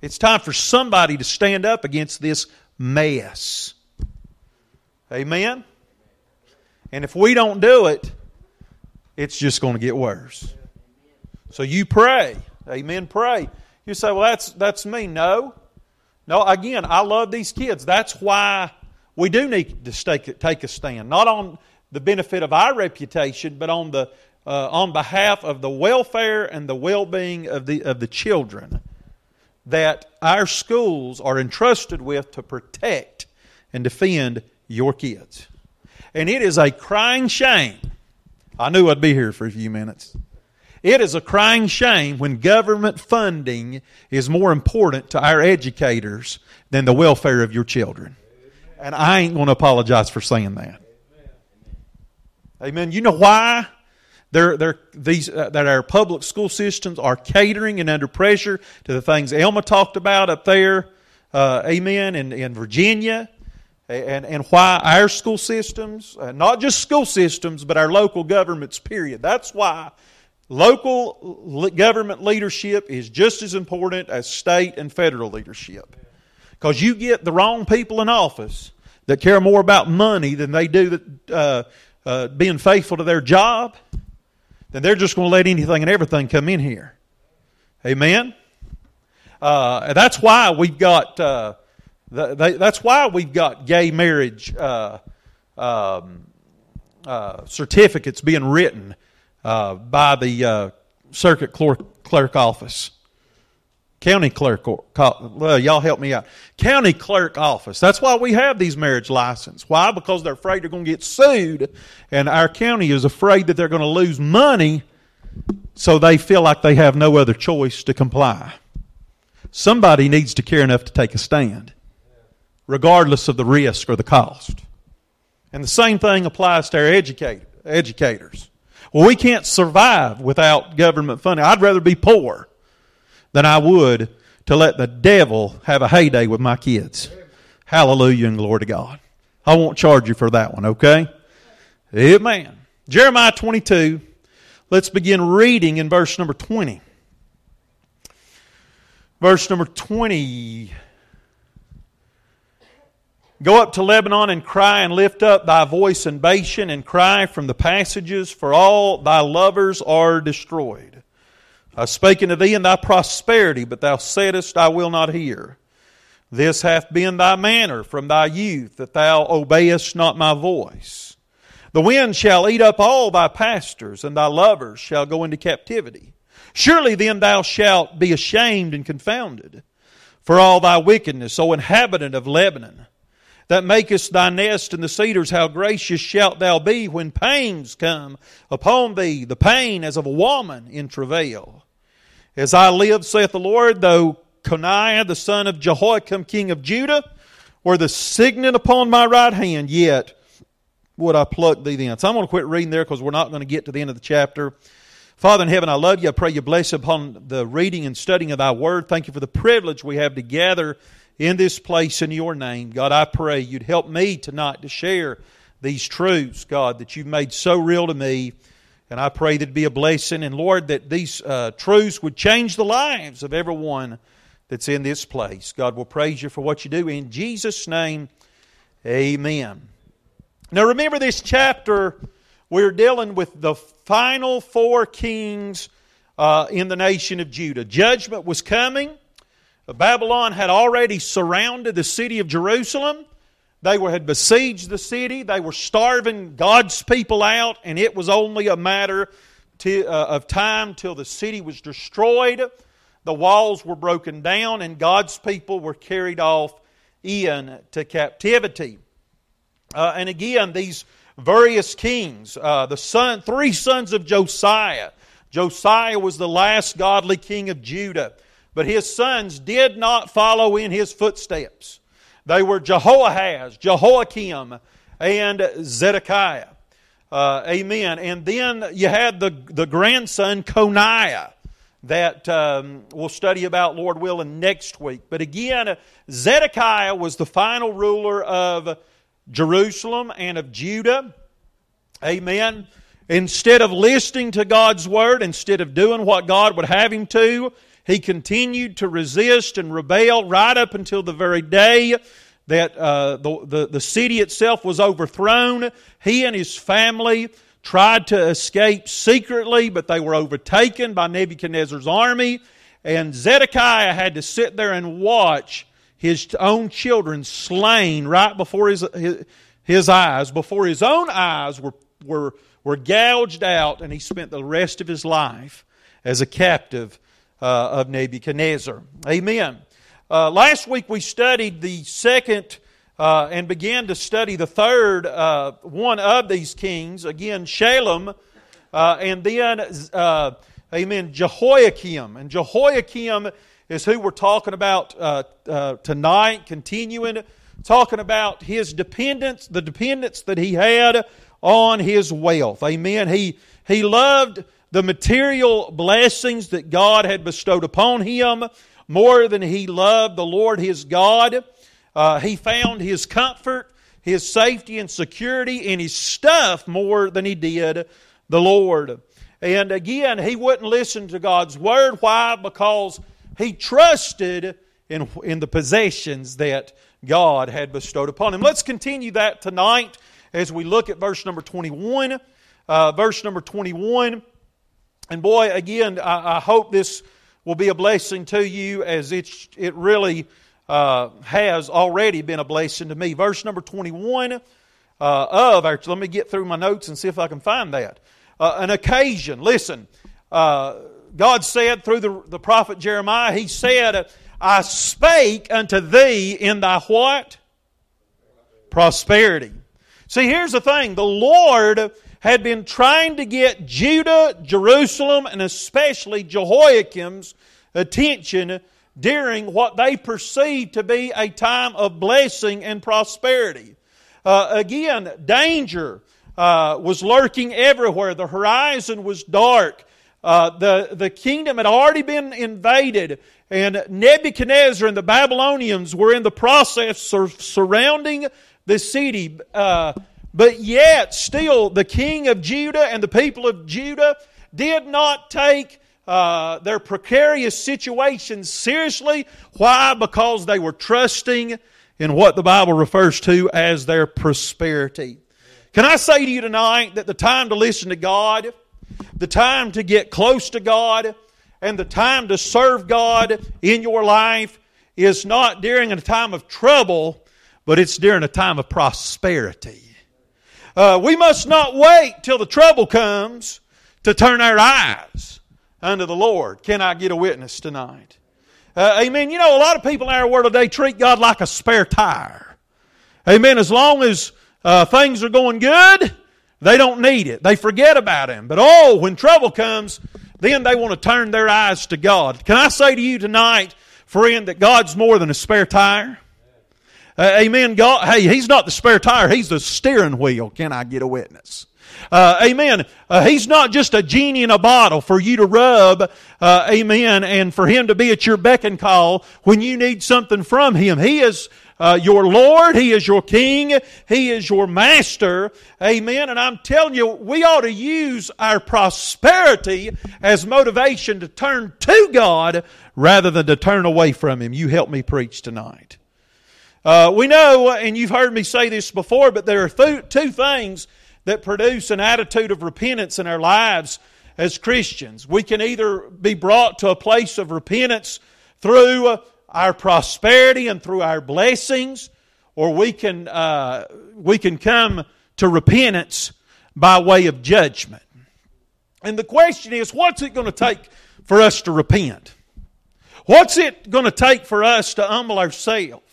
It's time for somebody to stand up against this mess. Amen? And if we don't do it, it's just going to get worse. So you pray. Amen. Pray. You say, well, that's, that's me. No. No, again, I love these kids. That's why we do need to take, take a stand. Not on the benefit of our reputation, but on, the, uh, on behalf of the welfare and the well being of the, of the children that our schools are entrusted with to protect and defend your kids. And it is a crying shame I knew I'd be here for a few minutes. It is a crying shame when government funding is more important to our educators than the welfare of your children. And I ain't going to apologize for saying that. Amen. You know why? They're, they're, these, uh, that our public school systems are catering and under pressure to the things Elma talked about up there, uh, amen, in, in Virginia and, and why our school systems, uh, not just school systems, but our local governments, period. That's why Local government leadership is just as important as state and federal leadership. Because you get the wrong people in office that care more about money than they do that, uh, uh, being faithful to their job, then they're just going to let anything and everything come in here. Amen? Uh, that's why we've got uh, they, that's why we've got gay marriage uh, um, uh, certificates being written uh, by the uh, circuit clerk, clerk, office. County clerk, well, y'all help me out. County clerk office. That's why we have these marriage licenses. Why? Because they're afraid they're going to get sued, and our county is afraid that they're going to lose money, so they feel like they have no other choice to comply. Somebody needs to care enough to take a stand regardless of the risk or the cost. And the same thing applies to our educate, educators. Well, we can't survive without government funding. I'd rather be poor than I would to let the devil have a heyday with my kids. Hallelujah and glory to God. I won't charge you for that one, okay? Amen. Jeremiah 22. Let's begin reading in verse number 20. Verse number 20. Go up to Lebanon and cry and lift up thy voice in Bashan and cry from the passages, for all thy lovers are destroyed. I spake unto thee in thy prosperity, but thou saidst, I will not hear. This hath been thy manner from thy youth, that thou obeyest not my voice. The wind shall eat up all thy pastors, and thy lovers shall go into captivity. Surely then thou shalt be ashamed and confounded for all thy wickedness, O inhabitant of Lebanon that makest thy nest in the cedars, how gracious shalt thou be when pains come upon thee, the pain as of a woman in travail. As I live, saith the Lord, though Coniah, the son of Jehoiakim, king of Judah, were the signet upon my right hand, yet would I pluck thee thence. I'm going to quit reading there because we're not going to get to the end of the chapter. Father in heaven, I love you. I pray you bless upon the reading and studying of thy word. Thank you for the privilege we have to gather in this place in your name. God, I pray you'd help me tonight to share these truths, God, that you've made so real to me. And I pray that'd be a blessing. And Lord, that these uh, truths would change the lives of everyone that's in this place. God will praise you for what you do. In Jesus' name, amen. Now remember this chapter, we're dealing with the final four kings uh, in the nation of Judah. Judgment was coming. Babylon had already surrounded the city of Jerusalem. They were, had besieged the city. They were starving God's people out, and it was only a matter to, uh, of time till the city was destroyed. The walls were broken down, and God's people were carried off into captivity. Uh, and again, these various kings, uh, the son, three sons of Josiah. Josiah was the last godly king of Judah. But his sons did not follow in his footsteps. They were Jehoahaz, Jehoiakim, and Zedekiah. Uh, amen. And then you had the, the grandson, Coniah, that um, we'll study about, Lord willing, next week. But again, Zedekiah was the final ruler of Jerusalem and of Judah. Amen. Instead of listening to God's word, instead of doing what God would have him to, he continued to resist and rebel right up until the very day that uh, the, the, the city itself was overthrown. He and his family tried to escape secretly, but they were overtaken by Nebuchadnezzar's army. And Zedekiah had to sit there and watch his own children slain right before his, his, his eyes, before his own eyes were, were, were gouged out, and he spent the rest of his life as a captive uh, of Nebuchadnezzar. Amen. Uh, last week we studied the second uh, and began to study the third uh, one of these kings, again, Shallum, uh, and then, uh, amen, Jehoiakim. And Jehoiakim is who we're talking about tonight, continuing, talking about his dependence, the dependence that he had on his wealth. Amen. He, he loved the material blessings that God had bestowed upon him more than he loved the Lord his God. Uh, he found his comfort, his safety, and security in his stuff more than he did the Lord. And again, he wouldn't listen to God's word. Why? Because he trusted in, in the possessions that God had bestowed upon him. Let's continue that tonight as we look at verse number 21. Uh, verse number 21. And boy, again, I, I, hope this will be a blessing to you as it, it really uh, has already been a blessing to me. Verse number 21 uh, of our, let me get through my notes and see if I can find that. Uh, an occasion. Listen, uh, God said through the, the prophet Jeremiah, He said, I spake unto thee in thy what? Prosperity. See, here's the thing. The Lord had been trying to get Judah, Jerusalem, and especially Jehoiakim's attention during what they perceived to be a time of blessing and prosperity. Uh, again, danger uh, was lurking everywhere. The horizon was dark. Uh, the, the kingdom had already been invaded, and Nebuchadnezzar and the Babylonians were in the process of surrounding the city. Uh, but yet, still, the king of Judah and the people of Judah did not take uh, their precarious situation seriously. Why? Because they were trusting in what the Bible refers to as their prosperity. Can I say to you tonight that the time to listen to God, the time to get close to God, and the time to serve God in your life is not during a time of trouble, but it's during a time of prosperity. Uh, we must not wait till the trouble comes to turn our eyes unto the Lord. Can I get a witness tonight? Uh, amen. You know, a lot of people in our world today treat God like a spare tire. Amen. As long as uh, things are going good, they don't need it. They forget about Him. But oh, when trouble comes, then they want to turn their eyes to God. Can I say to you tonight, friend, that God's more than a spare tire? Uh, amen. God, hey, He's not the spare tire, He's the steering wheel. Can I get a witness? Uh, amen. Uh, he's not just a genie in a bottle for you to rub, uh, amen, and for him to be at your beck and call when you need something from him. He is uh, your Lord. He is your King. He is your Master. Amen. And I'm telling you, we ought to use our prosperity as motivation to turn to God rather than to turn away from Him. You help me preach tonight. Uh, we know, and you've heard me say this before, but there are th- two things that produce an attitude of repentance in our lives as Christians. We can either be brought to a place of repentance through our prosperity and through our blessings, or we can, uh, we can come to repentance by way of judgment. And the question is what's it going to take for us to repent? What's it going to take for us to humble ourselves?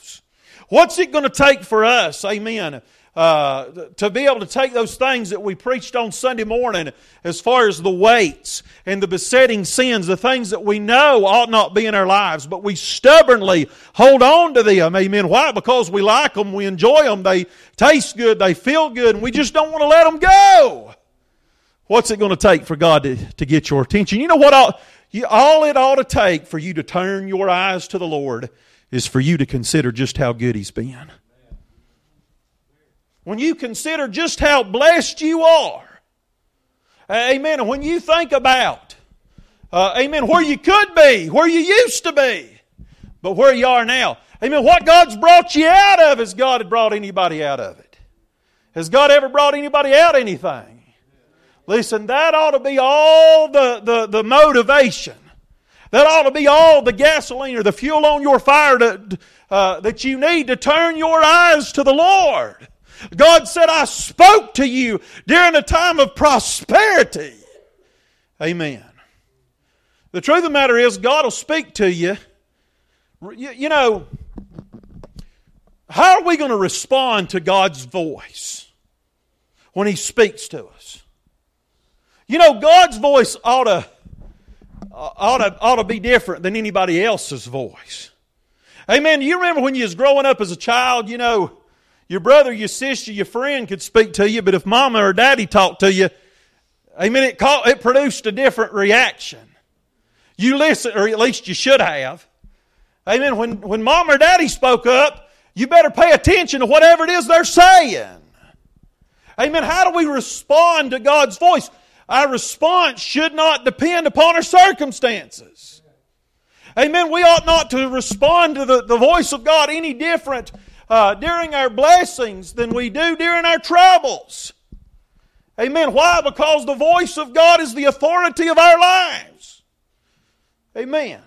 What's it going to take for us, amen, uh, to be able to take those things that we preached on Sunday morning as far as the weights and the besetting sins, the things that we know ought not be in our lives, but we stubbornly hold on to them. Amen. Why? Because we like them, we enjoy them, they taste good, they feel good, and we just don't want to let them go. What's it going to take for God to, to get your attention? You know what? You, all it ought to take for you to turn your eyes to the Lord is for you to consider just how good He's been when you consider just how blessed you are, amen, and when you think about, uh, amen, where you could be, where you used to be, but where you are now, amen, what God's brought you out of, has God had brought anybody out of it? Has God ever brought anybody out anything? Listen, that ought to be all the, the, the motivation. That ought to be all the gasoline or the fuel on your fire to, uh, that you need to turn your eyes to the Lord. God said, I spoke to you during a time of prosperity. Amen. The truth of the matter is, God will speak to you. You, you know, how are we going to respond to God's voice when He speaks to us? You know, God's voice ought to, Uh, ought to, ought to be different than anybody else's voice. Amen. You remember when you was growing up as a child, you know, your brother, your sister, your friend could speak to you, but if mama or daddy talked to you, amen, it, called, it produced a different reaction. You listen, or at least you should have. Amen. When, when mom or daddy spoke up, you better pay attention to whatever it is they're saying. Amen. How do we respond to God's voice? Our response should not depend upon our circumstances. Amen. We ought not to respond to the, the voice of God any different uh, during our blessings than we do during our troubles. Amen. Why? Because the voice of God is the authority of our lives. Amen.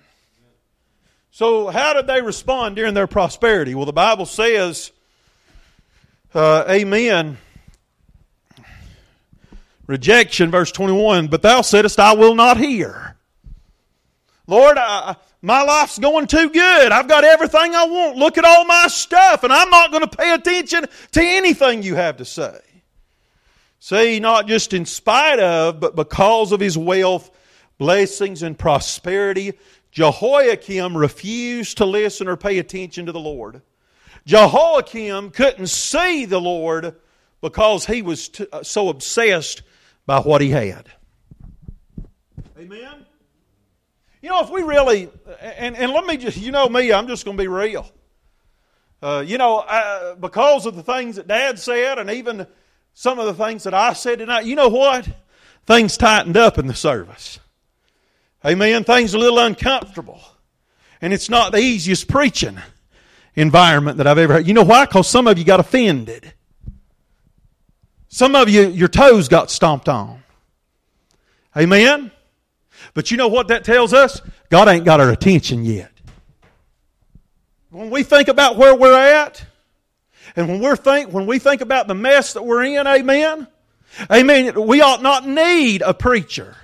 So, how did they respond during their prosperity? Well, the Bible says, uh, Amen. Rejection, verse 21. But thou saidst, I will not hear. Lord, I, my life's going too good. I've got everything I want. Look at all my stuff, and I'm not going to pay attention to anything you have to say. See, not just in spite of, but because of his wealth, blessings, and prosperity, Jehoiakim refused to listen or pay attention to the Lord. Jehoiakim couldn't see the Lord because he was t- uh, so obsessed by what he had. Amen? You know, if we really, and, and let me just, you know me, I'm just going to be real. Uh, you know, I, because of the things that Dad said and even some of the things that I said tonight, you know what? Things tightened up in the service. Amen. Things a little uncomfortable. And it's not the easiest preaching environment that I've ever had. You know why? Because some of you got offended. Some of you, your toes got stomped on. Amen? But you know what that tells us? God ain't got our attention yet. When we think about where we're at, and when, we're think, when we think about the mess that we're in, amen? Amen. We ought not need a preacher.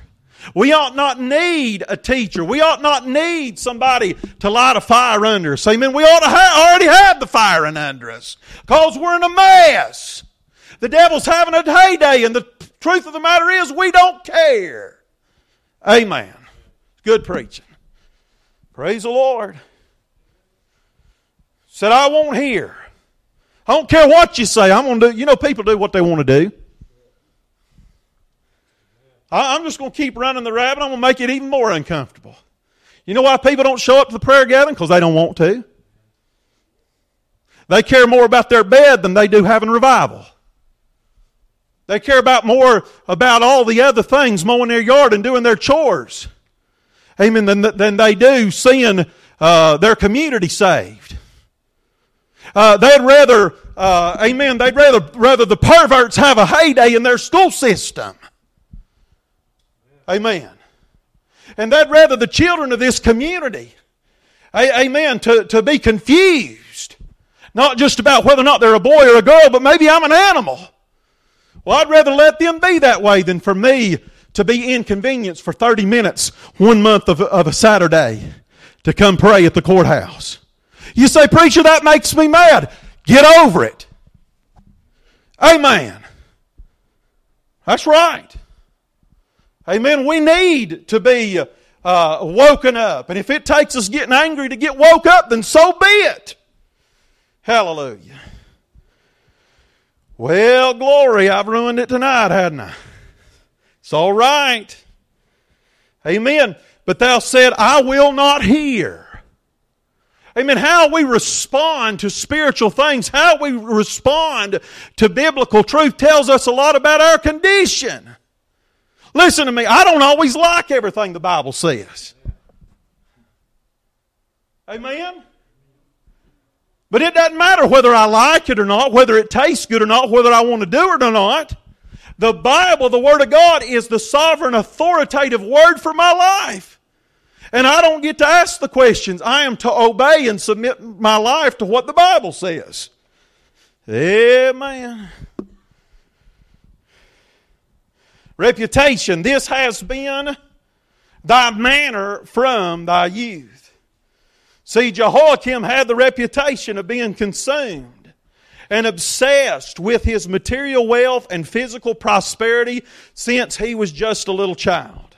We ought not need a teacher. We ought not need somebody to light a fire under us. Amen. We ought to ha- already have the fire under us because we're in a mess. The devil's having a heyday, and the truth of the matter is, we don't care. Amen. Good preaching. Praise the Lord. Said, I won't hear. I don't care what you say. I'm going to do. You know, people do what they want to do. I'm just going to keep running the rabbit. I'm going to make it even more uncomfortable. You know why people don't show up to the prayer gathering? Because they don't want to. They care more about their bed than they do having revival. They care about more about all the other things, mowing their yard and doing their chores. Amen. Than, than they do seeing uh, their community saved. Uh, they'd rather, uh, amen, they'd rather, rather the perverts have a heyday in their school system. Amen. And they'd rather the children of this community, amen, to, to be confused. Not just about whether or not they're a boy or a girl, but maybe I'm an animal. Well, I'd rather let them be that way than for me to be inconvenienced for 30 minutes one month of, of a Saturday to come pray at the courthouse. You say, Preacher, that makes me mad. Get over it. Amen. That's right. Amen. We need to be uh, woken up. And if it takes us getting angry to get woke up, then so be it. Hallelujah. Well, glory, I've ruined it tonight, hadn't I? It's all right. Amen. But thou said, I will not hear. Amen. How we respond to spiritual things, how we respond to biblical truth tells us a lot about our condition. Listen to me, I don't always like everything the Bible says. Amen? But it doesn't matter whether I like it or not, whether it tastes good or not, whether I want to do it or not. The Bible, the Word of God, is the sovereign, authoritative Word for my life. And I don't get to ask the questions. I am to obey and submit my life to what the Bible says. Amen. Reputation. This has been thy manner from thy youth. See, Jehoiakim had the reputation of being consumed and obsessed with his material wealth and physical prosperity since he was just a little child.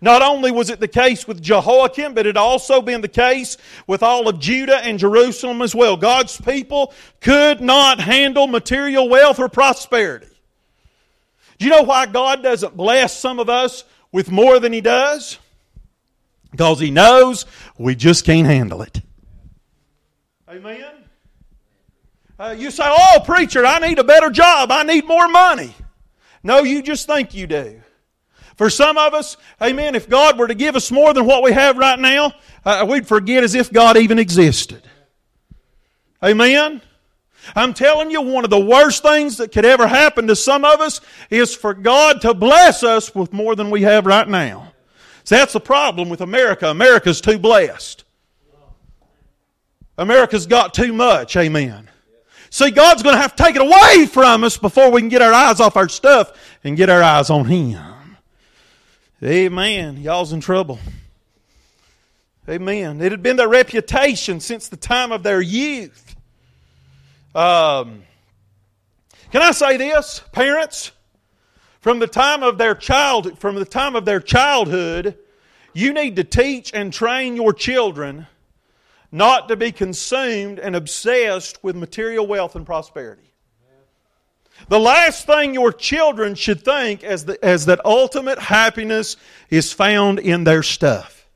Not only was it the case with Jehoiakim, but it had also been the case with all of Judah and Jerusalem as well. God's people could not handle material wealth or prosperity. Do you know why God doesn't bless some of us with more than He does? Because He knows we just can't handle it. Amen? Uh, you say, oh, preacher, I need a better job. I need more money. No, you just think you do. For some of us, amen, if God were to give us more than what we have right now, uh, we'd forget as if God even existed. Amen? I'm telling you, one of the worst things that could ever happen to some of us is for God to bless us with more than we have right now. So that's the problem with America. America's too blessed. America's got too much. Amen. See, God's going to have to take it away from us before we can get our eyes off our stuff and get our eyes on Him. Amen. Y'all's in trouble. Amen. It had been their reputation since the time of their youth. Um, can I say this, parents? From the time of their child, from the time of their childhood, you need to teach and train your children not to be consumed and obsessed with material wealth and prosperity. The last thing your children should think as, the, that ultimate happiness is found in their stuff.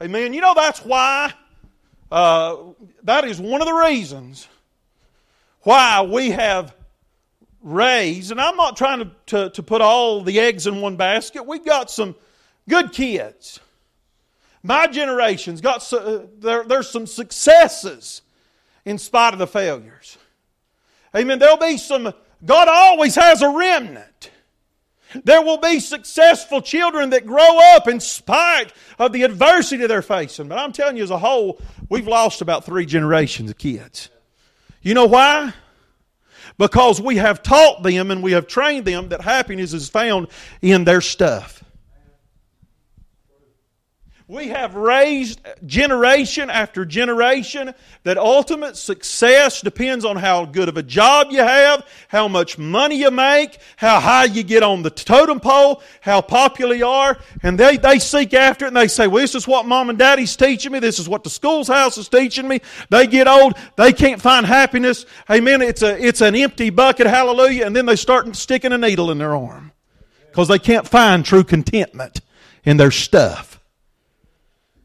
Amen. You know that's why, uh, that is one of the reasons why we have raised, and I'm not trying to, to, to put all the eggs in one basket. We've got some good kids. My generation's got, uh, there, there's some successes in spite of the failures. Amen. There'll be some, God always has a remnant. There will be successful children that grow up in spite of the adversity they're facing. But I'm telling you, as a whole, we've lost about three generations of kids. You know why? Because we have taught them and we have trained them that happiness is found in their stuff. We have raised generation after generation that ultimate success depends on how good of a job you have, how much money you make, how high you get on the totem pole, how popular you are. And they, they seek after it and they say, well, this is what mom and daddy's teaching me. This is what the school's house is teaching me. They get old. They can't find happiness. Amen. It's, a, it's an empty bucket. Hallelujah. And then they start sticking a needle in their arm because they can't find true contentment in their stuff.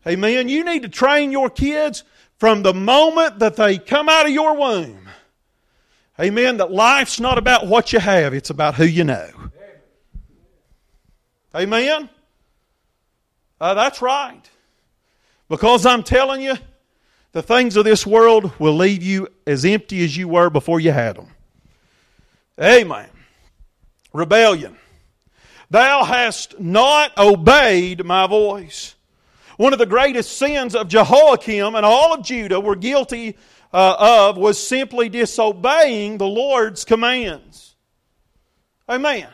Amen. You need to train your kids from the moment that they come out of your womb. Amen. That life's not about what you have, it's about who you know. Amen. Uh, that's right. Because I'm telling you, the things of this world will leave you as empty as you were before you had them. Amen. Rebellion. Thou hast not obeyed my voice. One of the greatest sins of Jehoiakim and all of Judah were guilty uh, of was simply disobeying the Lord's commands. Amen.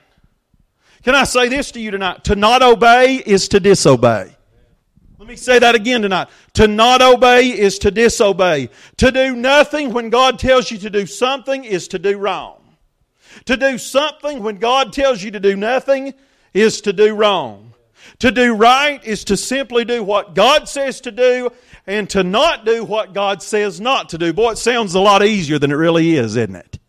Can I say this to you tonight? To not obey is to disobey. Let me say that again tonight. To not obey is to disobey. To do nothing when God tells you to do something is to do wrong. To do something when God tells you to do nothing is to do wrong. To do right is to simply do what God says to do and to not do what God says not to do. Boy, it sounds a lot easier than it really is, isn't it?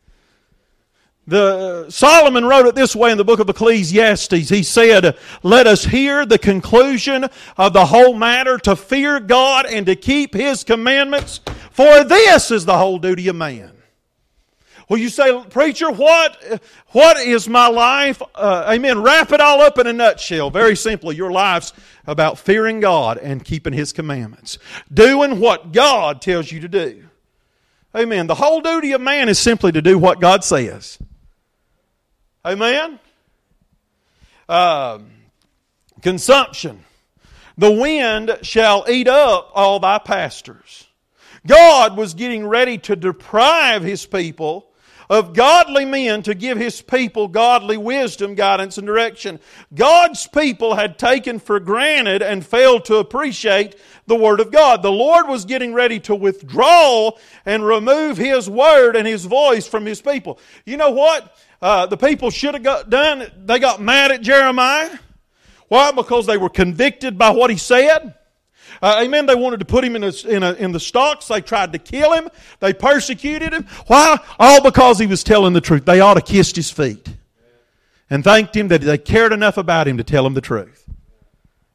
The, Solomon wrote it this way in the book of Ecclesiastes. He said, Let us hear the conclusion of the whole matter to fear God and to keep His commandments, for this is the whole duty of man. Well, you say, preacher, what, what is my life? Uh, amen. Wrap it all up in a nutshell. Very simply, your life's about fearing God and keeping His commandments. Doing what God tells you to do. Amen. The whole duty of man is simply to do what God says. Amen. Um, consumption. The wind shall eat up all thy pastors. God was getting ready to deprive his people of godly men to give his people godly wisdom, guidance, and direction. God's people had taken for granted and failed to appreciate the Word of God. The Lord was getting ready to withdraw and remove His Word and His voice from His people. You know what? Uh, the people should have got done. They got mad at Jeremiah. Why? Because they were convicted by what he said. Uh, amen. They wanted to put him in, a, in, a, in the stocks. They tried to kill him. They persecuted him. Why? All because he was telling the truth. They ought to kissed his feet and thanked him that they cared enough about him to tell him the truth.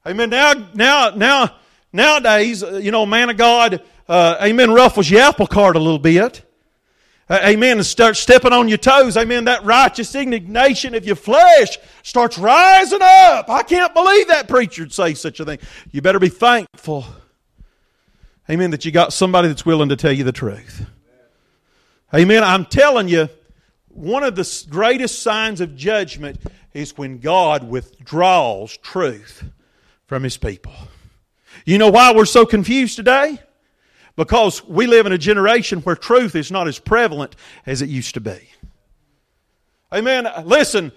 Amen. Now, now, now, nowadays, uh, you know, man of God, uh, amen, ruffles your apple cart a little bit. Amen. And start stepping on your toes. Amen. That righteous indignation of your flesh starts rising up. I can't believe that preacher would say such a thing. You better be thankful. Amen. That you got somebody that's willing to tell you the truth. Amen. I'm telling you, one of the greatest signs of judgment is when God withdraws truth from His people. You know why we're so confused today? Because we live in a generation where truth is not as prevalent as it used to be. Amen. Listen,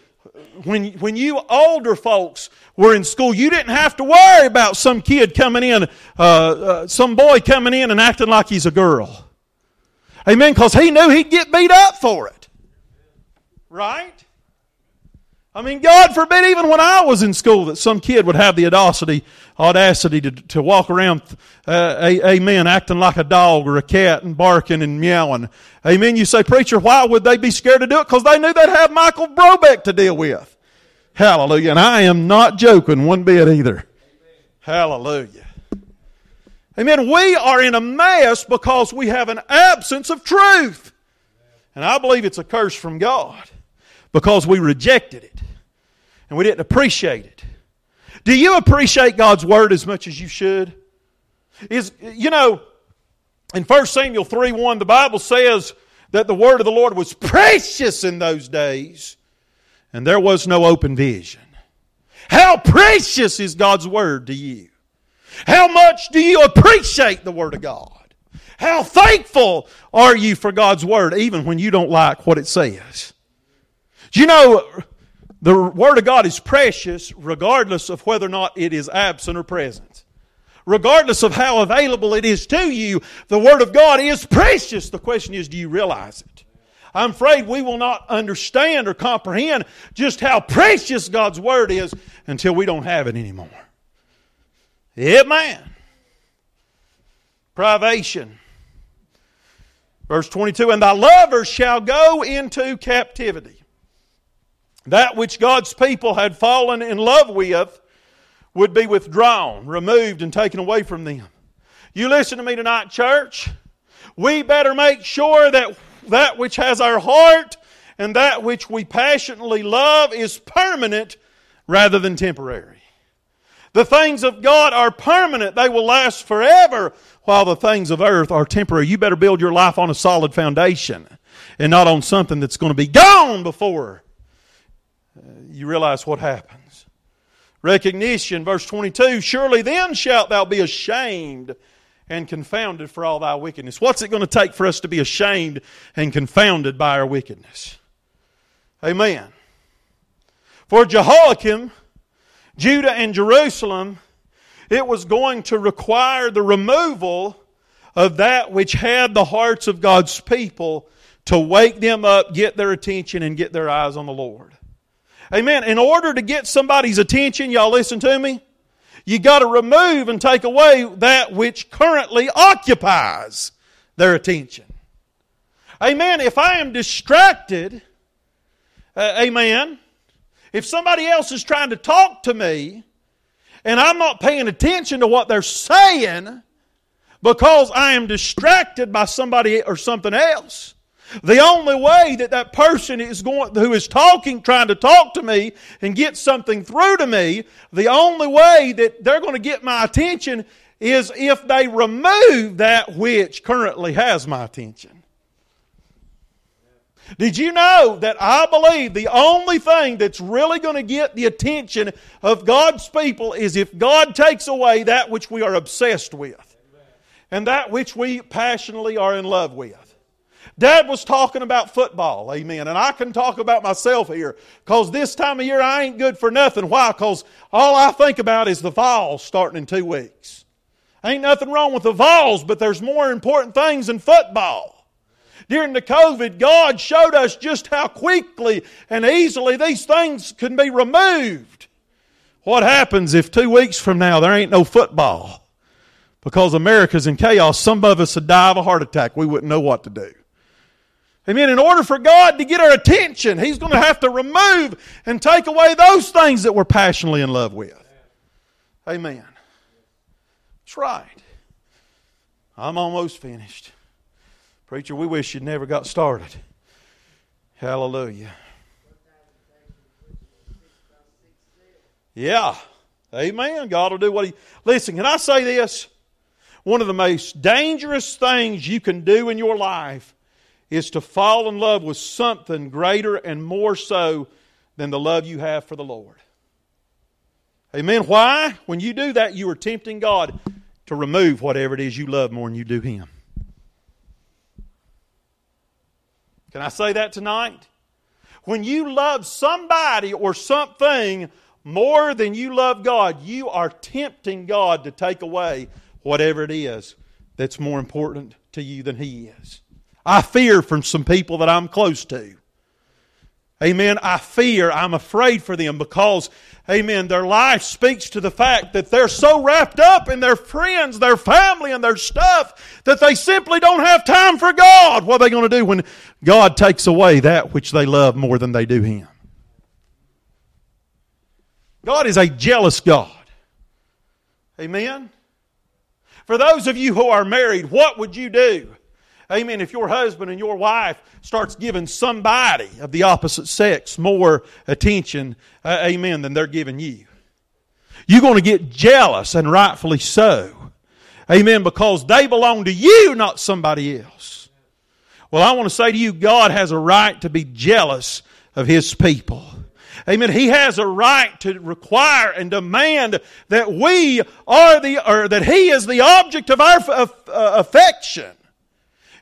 when, when you older folks were in school, you didn't have to worry about some kid coming in, uh, uh, some boy coming in and acting like he's a girl. Amen. Because he knew he'd get beat up for it. Right? I mean, God forbid, even when I was in school, that some kid would have the audacity, audacity to, to walk around, uh, amen, acting like a dog or a cat and barking and meowing. Amen. You say, preacher, why would they be scared to do it? Because they knew they'd have Michael Brobeck to deal with. Hallelujah. And I am not joking one bit either. Hallelujah. Amen. We are in a mess because we have an absence of truth. And I believe it's a curse from God because we rejected it and we didn't appreciate it. Do you appreciate God's word as much as you should? Is you know, in 1 Samuel 3 1, the Bible says that the word of the Lord was precious in those days, and there was no open vision. How precious is God's word to you? How much do you appreciate the word of God? How thankful are you for God's word, even when you don't like what it says? You know the Word of God is precious regardless of whether or not it is absent or present. Regardless of how available it is to you, the Word of God is precious. The question is, do you realize it? I'm afraid we will not understand or comprehend just how precious God's Word is until we don't have it anymore. Amen. Privation. Verse 22 And thy lovers shall go into captivity. That which God's people had fallen in love with would be withdrawn, removed, and taken away from them. You listen to me tonight, church. We better make sure that that which has our heart and that which we passionately love is permanent rather than temporary. The things of God are permanent, they will last forever, while the things of earth are temporary. You better build your life on a solid foundation and not on something that's going to be gone before you realize what happens. Recognition, verse 22 Surely then shalt thou be ashamed and confounded for all thy wickedness. What's it going to take for us to be ashamed and confounded by our wickedness? Amen. For Jehoiakim, Judah, and Jerusalem, it was going to require the removal of that which had the hearts of God's people to wake them up, get their attention, and get their eyes on the Lord. Amen. In order to get somebody's attention, y'all listen to me, you got to remove and take away that which currently occupies their attention. Amen. If I am distracted, uh, amen, if somebody else is trying to talk to me and I'm not paying attention to what they're saying because I am distracted by somebody or something else, the only way that that person is going, who is talking, trying to talk to me and get something through to me, the only way that they're going to get my attention is if they remove that which currently has my attention. Did you know that I believe the only thing that's really going to get the attention of God's people is if God takes away that which we are obsessed with and that which we passionately are in love with? Dad was talking about football, amen. And I can talk about myself here because this time of year I ain't good for nothing. Why? Because all I think about is the Vols starting in two weeks. Ain't nothing wrong with the Vols, but there's more important things than football. During the COVID, God showed us just how quickly and easily these things can be removed. What happens if two weeks from now there ain't no football? Because America's in chaos, some of us would die of a heart attack. We wouldn't know what to do. Amen. In order for God to get our attention, He's going to have to remove and take away those things that we're passionately in love with. Amen. That's right. I'm almost finished. Preacher, we wish you'd never got started. Hallelujah. Yeah. Amen. God will do what He. Listen, can I say this? One of the most dangerous things you can do in your life is to fall in love with something greater and more so than the love you have for the Lord. Amen. Why? When you do that, you are tempting God to remove whatever it is you love more than you do Him. Can I say that tonight? When you love somebody or something more than you love God, you are tempting God to take away whatever it is that's more important to you than He is. I fear from some people that I'm close to. Amen. I fear, I'm afraid for them because, amen, their life speaks to the fact that they're so wrapped up in their friends, their family, and their stuff that they simply don't have time for God. What are they going to do when God takes away that which they love more than they do Him? God is a jealous God. Amen. For those of you who are married, what would you do? Amen. If your husband and your wife starts giving somebody of the opposite sex more attention, uh, amen, than they're giving you. You're going to get jealous, and rightfully so. Amen, because they belong to you, not somebody else. Well, I want to say to you, God has a right to be jealous of His people. Amen. He has a right to require and demand that we are the, or that He is the object of our uh, affection.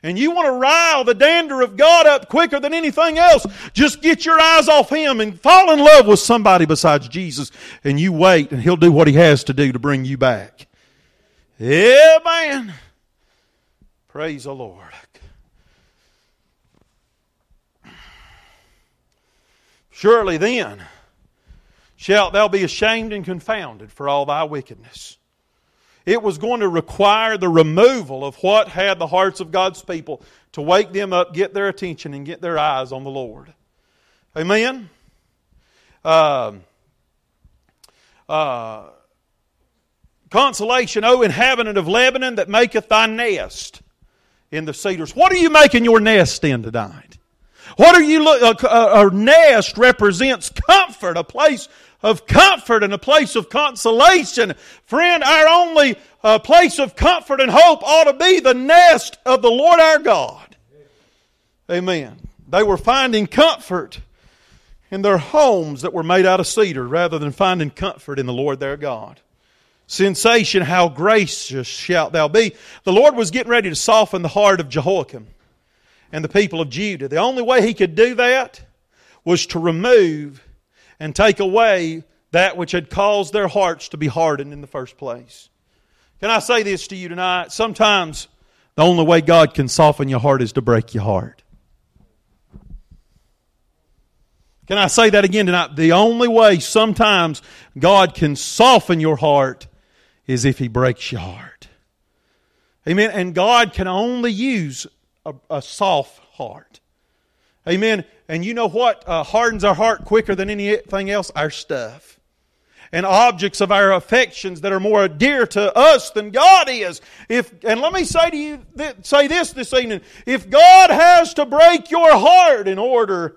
And you want to rile the dander of God up quicker than anything else, just get your eyes off Him and fall in love with somebody besides Jesus. And you wait, and He'll do what He has to do to bring you back. Yeah, man. Praise the Lord. Surely then shalt thou be ashamed and confounded for all thy wickedness. It was going to require the removal of what had the hearts of God's people to wake them up, get their attention, and get their eyes on the Lord. Amen? Uh, uh, consolation, O inhabitant of Lebanon that maketh thy nest in the cedars. What are you making your nest in tonight? What are you look? A, a, a nest represents comfort, a place of comfort and a place of consolation. Friend, our only uh, place of comfort and hope ought to be the nest of the Lord our God. Amen. They were finding comfort in their homes that were made out of cedar rather than finding comfort in the Lord their God. Sensation, how gracious shalt thou be. The Lord was getting ready to soften the heart of Jehoiakim and the people of Judah. The only way he could do that was to remove and take away that which had caused their hearts to be hardened in the first place. Can I say this to you tonight? Sometimes the only way God can soften your heart is to break your heart. Can I say that again tonight? The only way sometimes God can soften your heart is if He breaks your heart. Amen. And God can only use a, a soft heart. Amen. And you know what uh, hardens our heart quicker than anything else? Our stuff. And objects of our affections that are more dear to us than God is. If and let me say to you say this this evening. If God has to break your heart in order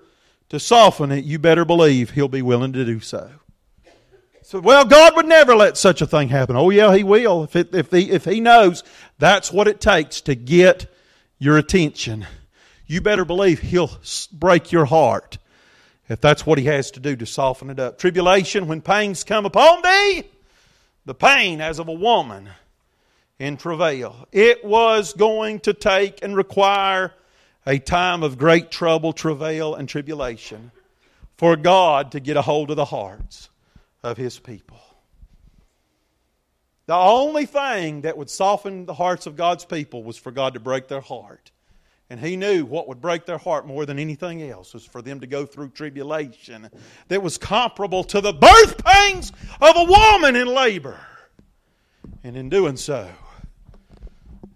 to soften it, you better believe He'll be willing to do so. So, well, God would never let such a thing happen. Oh, yeah, He will. If, it, if, he, if he knows that's what it takes to get your attention, you better believe He'll break your heart if that's what He has to do to soften it up. Tribulation, when pains come upon thee, the pain as of a woman in travail. It was going to take and require a time of great trouble, travail, and tribulation for God to get a hold of the hearts of His people. The only thing that would soften the hearts of God's people was for God to break their heart. And he knew what would break their heart more than anything else was for them to go through tribulation that was comparable to the birth pangs of a woman in labor. And in doing so,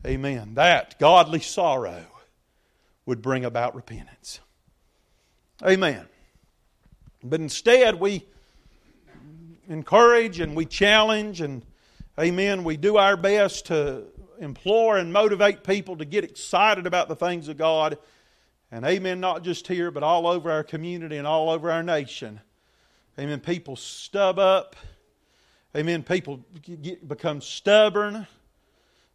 amen, that godly sorrow would bring about repentance. Amen. But instead, we encourage and we challenge and Amen. We do our best to implore and motivate people to get excited about the things of God. And amen, not just here, but all over our community and all over our nation. Amen. People stub up. Amen. People get, become stubborn.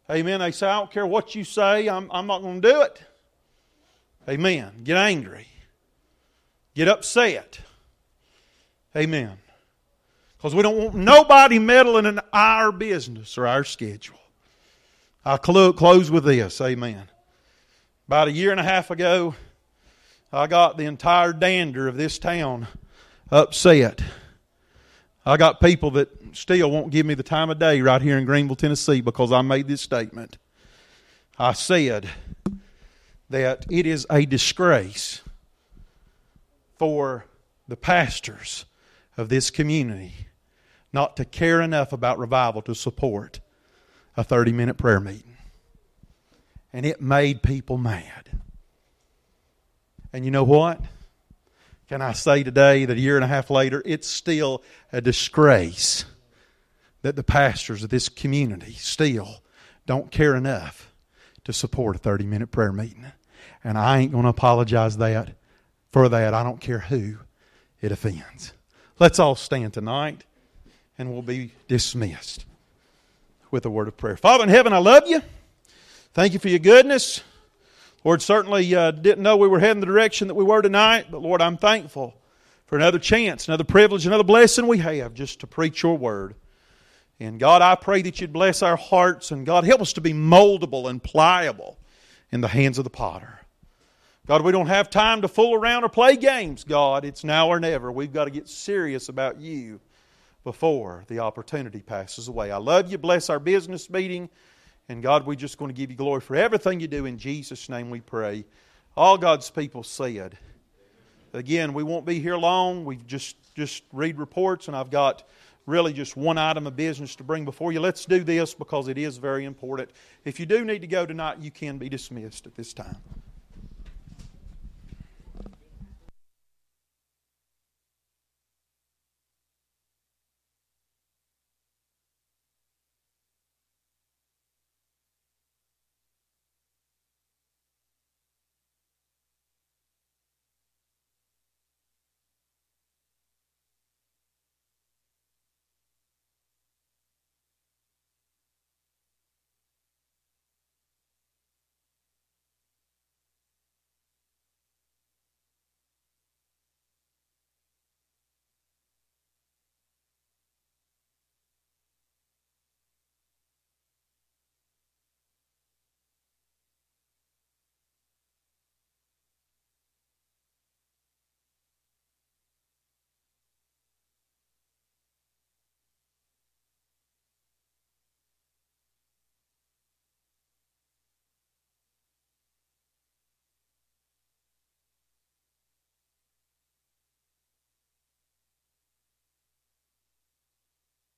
Amen. They say, I don't care what you say, I'm, I'm not going to do it. Amen. Get angry. Get upset. Amen. Because we don't want nobody meddling in our business or our schedule. I'll close with this. Amen. About a year and a half ago, I got the entire dander of this town upset. I got people that still won't give me the time of day right here in Greeneville, Tennessee, because I made this statement. I said that it is a disgrace for the pastors of this community not to care enough about revival to support a 30 minute prayer meeting. And it made people mad. And you know what? Can I say today that a year and a half later, it's still a disgrace that the pastors of this community still don't care enough to support a 30 minute prayer meeting. And I ain't going to apologize that for that. I don't care who it offends. Let's all stand tonight and we'll be dismissed with a word of prayer. Father in heaven, I love you. Thank you for your goodness. Lord, certainly uh, didn't know we were heading the direction that we were tonight, but Lord, I'm thankful for another chance, another privilege, another blessing we have just to preach your word. And God, I pray that you'd bless our hearts, and God, help us to be moldable and pliable in the hands of the potter. God, we don't have time to fool around or play games, God. It's now or never. We've got to get serious about you before the opportunity passes away. I love you. Bless our business meeting. And God, we're just going to give you glory for everything you do. In Jesus' name we pray. All God's people said. Again, we won't be here long. We just just read reports, and I've got really just one item of business to bring before you. Let's do this because it is very important. If you do need to go tonight, you can be dismissed at this time.